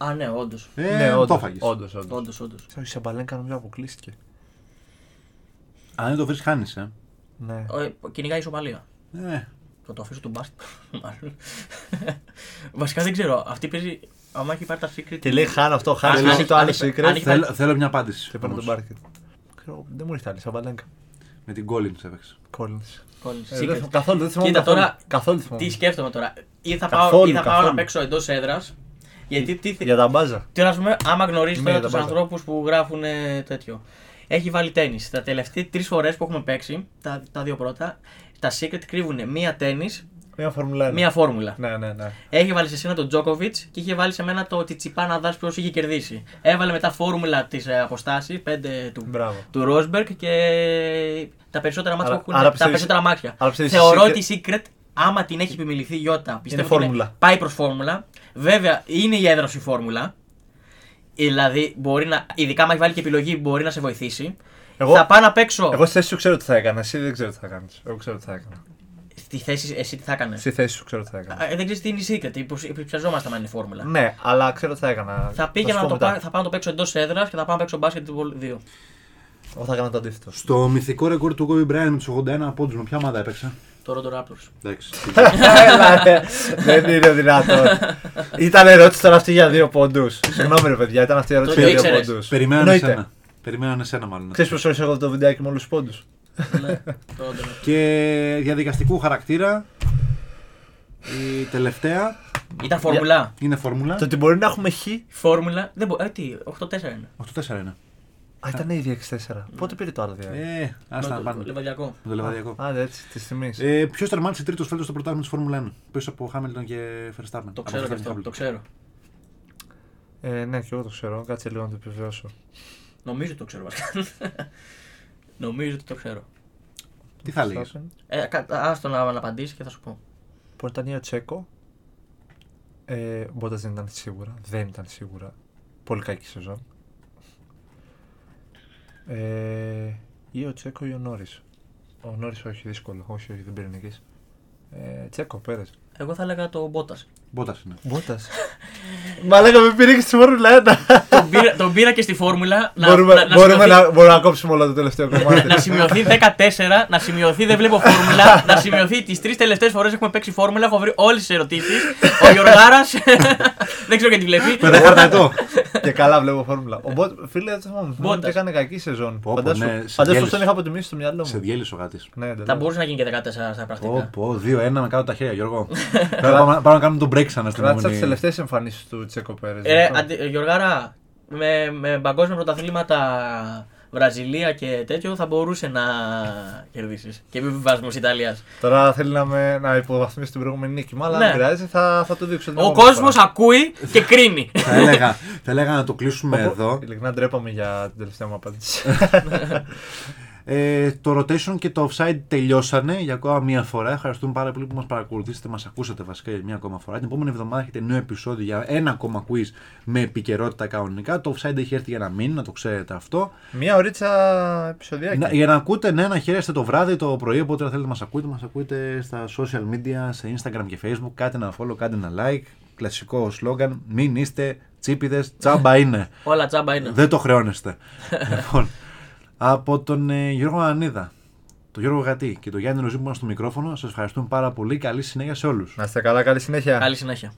Α, ναι, όντως. Ε, Ναι, το όντως, έφαγες. όντως, όντως. Όντως, όντως. Ο Σαμπαλένκα νομίζω αποκλείστηκε. Αν δεν το βρει, χάνεις. Ε. Ναι. Κυνηγάει ισοπαλία. Ε, Θα το αφήσω του μπάσκετ. μάλλον. Βασικά δεν ξέρω. Αυτή παίζει. Άμα έχει πάρει τα secret. Και λέει χάνω αυτό, χάνω Αν- εσύ αν- το άλλο αν- secret. αν- Θέλω, θέλω μια απάντηση. Και παίρνω τον όμως. μπάρκετ. Ξέρω, Δεν μου ήρθε άλλη, Σαμπαλέγκα. Με την Collins έπαιξε. Collins. Collins, Ε, secret. δεν θυμ- Καθόλου, δεν θυμάμαι. Κοίτα, καθόλου. τώρα, Καθόλου θυμάμαι. Τι σκέφτομαι τώρα. Ή θα πάω, Καθόλου, ή θα πάω καθόλου. να παίξω εντός έδρας. Γιατί τι, Για τα μπάζα. τι να πούμε, άμα γνωρίζεις Ναι, τώρα τα τους μπάζα. ανθρώπους που γράφουν τέτοιο. Έχει βάλει τέννη. Τα τελευταίες τρεις φορές που έχουμε παίξει, τα, τα δύο πρώτα, τα secret κρύβουν μία τέννη, Μια Φόρμουλα 1. μία φόρμουλα. Ναι, ναι, ναι. Έχει βάλει σε σένα τον Τζόκοβιτ και είχε βάλει σε μένα το Τσιτσιπά να δει ποιος είχε κερδίσει. Έβαλε μετά φόρμουλα της αποστάσης, 5 του, Μπράβο. του Ρόσμπεργκ και τα περισσότερα μάτια Άρα- που έχουν. άρα τα πιστεύεις- περισσότερα μάτια. άρα πιστεύεις Θεωρώ η ότι η Secret, άμα την έχει επιμεληθεί η Ιώτα, πιστεύω Είναι ότι φόρμουλα. πάει προς φόρμουλα. Βέβαια είναι η έδραση φόρμουλα. Δηλαδή, μπορεί να, ειδικά άμα έχεις βάλει και επιλογή, μπορεί να σε βοηθήσει. Εγώ- Θα πάω να παίξω Εγώ στη θέση σου ξέρω τι θα έκανα. Εσύ δεν ξέρω τι θα κάνεις. Εγώ ξέρω τι θα έκανα. στη θέση, εσύ τι θα έκανες; Στη θέση σου ξέρω τι θα έκανα. δεν ξέρεις τι είναι η Secret, υποψιαζόμαστε αν είναι φόρμουλα. Ναι, αλλά ξέρω τι θα έκανα. Θα πήγαινα σου να πω το, μετά. πά- θα πάω να το παίξω εντός έδρας και θα πάω να παίξω μπάσκετ 2. Εγώ θα έκανα το αντίθετο. Στο μυθικό ρεκόρ του Kobe Bryant με του 81 πόντους, με ποια ομάδα έπαιξε; Το Rondo Raptors. Εντάξει. Έλα, ρε. Δεν είναι δυνατόν. Ήταν ερώτηση τώρα αυτή για δύο πόντους. Συγγνώμη, ρε παιδιά, ήταν αυτή η ερώτηση Το για δύο ήξερες. πόντους. Περιμέναν εσένα. Περιμέναν εσένα μάλλον. Ξέρεις πώ όρισα εγώ το βιντεάκι με όλους τους πόντους; ναι, το Rondo. Και διαδικαστικού χαρακτήρα. Η τελευταία Ήταν φόρμουλα. είναι φόρμουλα. Το ότι μπορεί να έχουμε χ. Φόρμουλα. Δεν μπορεί. Ε, τι, 8-4 είναι. 8-4 είναι. Α, ήταν ήδη 6-4. Πότε πήρε το άλλο δύο. Ε, άστα να Το- πάνε. το Λεβαδιακό. Με το λεβαδιακό. Α, έτσι, τη τιμής. Ε, Ποιος τερμάτισε τρίτος φέτος στο πρωτάθλημα της Φόρμουλα 1 πίσω από Χάμιλτον και Verstappen. Το Από ξέρω και Verstappen και αυτό. Hamilton. Το ξέρω. Ε, ναι, και εγώ το ξέρω. Κάτσε λίγο να το επιβεβαιώσω. Νομίζω ότι το ξέρω βασικά. Νομίζω ότι το ξέρω. Τι θα έλεγες; Ε, κα- άστο να, να απαντήσει και θα σου πω. Πορτανίο Τσέκο. Ε, Μπότας δεν ήταν σίγουρα. Δεν ήταν σίγουρα. Πολύ κακή σεζόν. Ε, ή ο Τσέκο ή ο Νόρις. Ο Νόρις όχι, δύσκολο. Όχι, όχι, δεν πήρε νίκης. Ε, Τσέκο, πέρε. Εγώ θα έλεγα το Μπότας. Μπότας είναι. Μπότας. Μα λέγαμε πήρε και στη Φόρμουλα 1. τον, πήρα, τον πήρα και στη φόρμουλα. να- μπορούμε, να, να, μπορούμε, σημειωθεί, να, μπορούμε να κόψουμε όλο το τελευταίο κομμάτι. να σημειωθεί 14, να σημειωθεί δεν βλέπω φόρμουλα, να σημειωθεί τις τρεις τελευταίες φορές έχουμε παίξει φόρμουλα. Έχω βρει όλες τις ερωτήσεις. Ο Γιωργάρα. δεν ξέρω γιατί βλέπει. Με χαρτατό. και καλά βλέπω φόρμουλα. Ο Μπότ, φίλε, δεν θυμάμαι. Θυμάμαι ότι Μπότας. έκανε κακή σεζόν. Πω, πω, Φαντάσου ναι, σε φαντάσου διέλυσε. τον είχα αποτιμήσει στο μυαλό Σε μου. διέλυσε ο γάτης. Ναι, Θα εντελώς. μπορούσε να γίνει και 14 στα πρακτικά. Πω, πω, 2-1 με κάτω τα χέρια, Γιώργο. Πρέπει να πάμε- πάμε να κάνουμε τον break ξανά στην Κράτησα τις επόμενη. τελευταίες εμφανίσεις του Τσέκο Πέρες. Ε, αντι, Γιωργάρα, με, με παγκόσμια πρωταθλήματα Βραζιλία και τέτοιο θα μπορούσε να κερδίσεις. Και επιβιβασμό Ιταλίας. Τώρα θέλει να, με, να υποβαθμίσει την προηγούμενη νίκη. Μα αλλά Ναι. δεν πειράζει, θα, θα το δείξω. την Ο επόμενη κόσμος φορά. ακούει και κρίνει. θα, έλεγα, θα έλεγα να το κλείσουμε Οπό- εδώ. Ειλικρινά ντρέπαμε για την τελευταία μου απάντηση. Ε, το rotation και το offside τελειώσανε για ακόμα μία φορά. Ευχαριστούμε πάρα πολύ που μας παρακολουθήσατε, μας ακούσατε βασικά για μία ακόμα φορά. Την επόμενη εβδομάδα έχετε νέο επεισόδιο για ένα ακόμα quiz με επικαιρότητα κανονικά. Το offside έχει έρθει για να μείνει, να το ξέρετε αυτό. Μία ωρίτσα επεισοδιάκι. Να, για να ακούτε, ναι, να χαίρεστε το βράδυ, το πρωί, όποτε θέλετε να μας ακούτε. Μας ακούτε στα social media, σε Instagram και Facebook. Κάντε ένα follow, κάντε ένα like. Κλασικό σλόγγαν. Μην είστε τσίπηδες, τσάμπα είναι. Όλα τσάμπα είναι. Δεν το χρεώνεστε. λοιπόν, από τον ε, Γιώργο Ανίδα, τον Γιώργο Γατή και τον Γιάννη Ροζή που ήταν στο μικρόφωνο, σας ευχαριστούμε πάρα πολύ. Καλή συνέχεια σε όλους. Να είστε καλά, καλή συνέχεια. Καλή συνέχεια.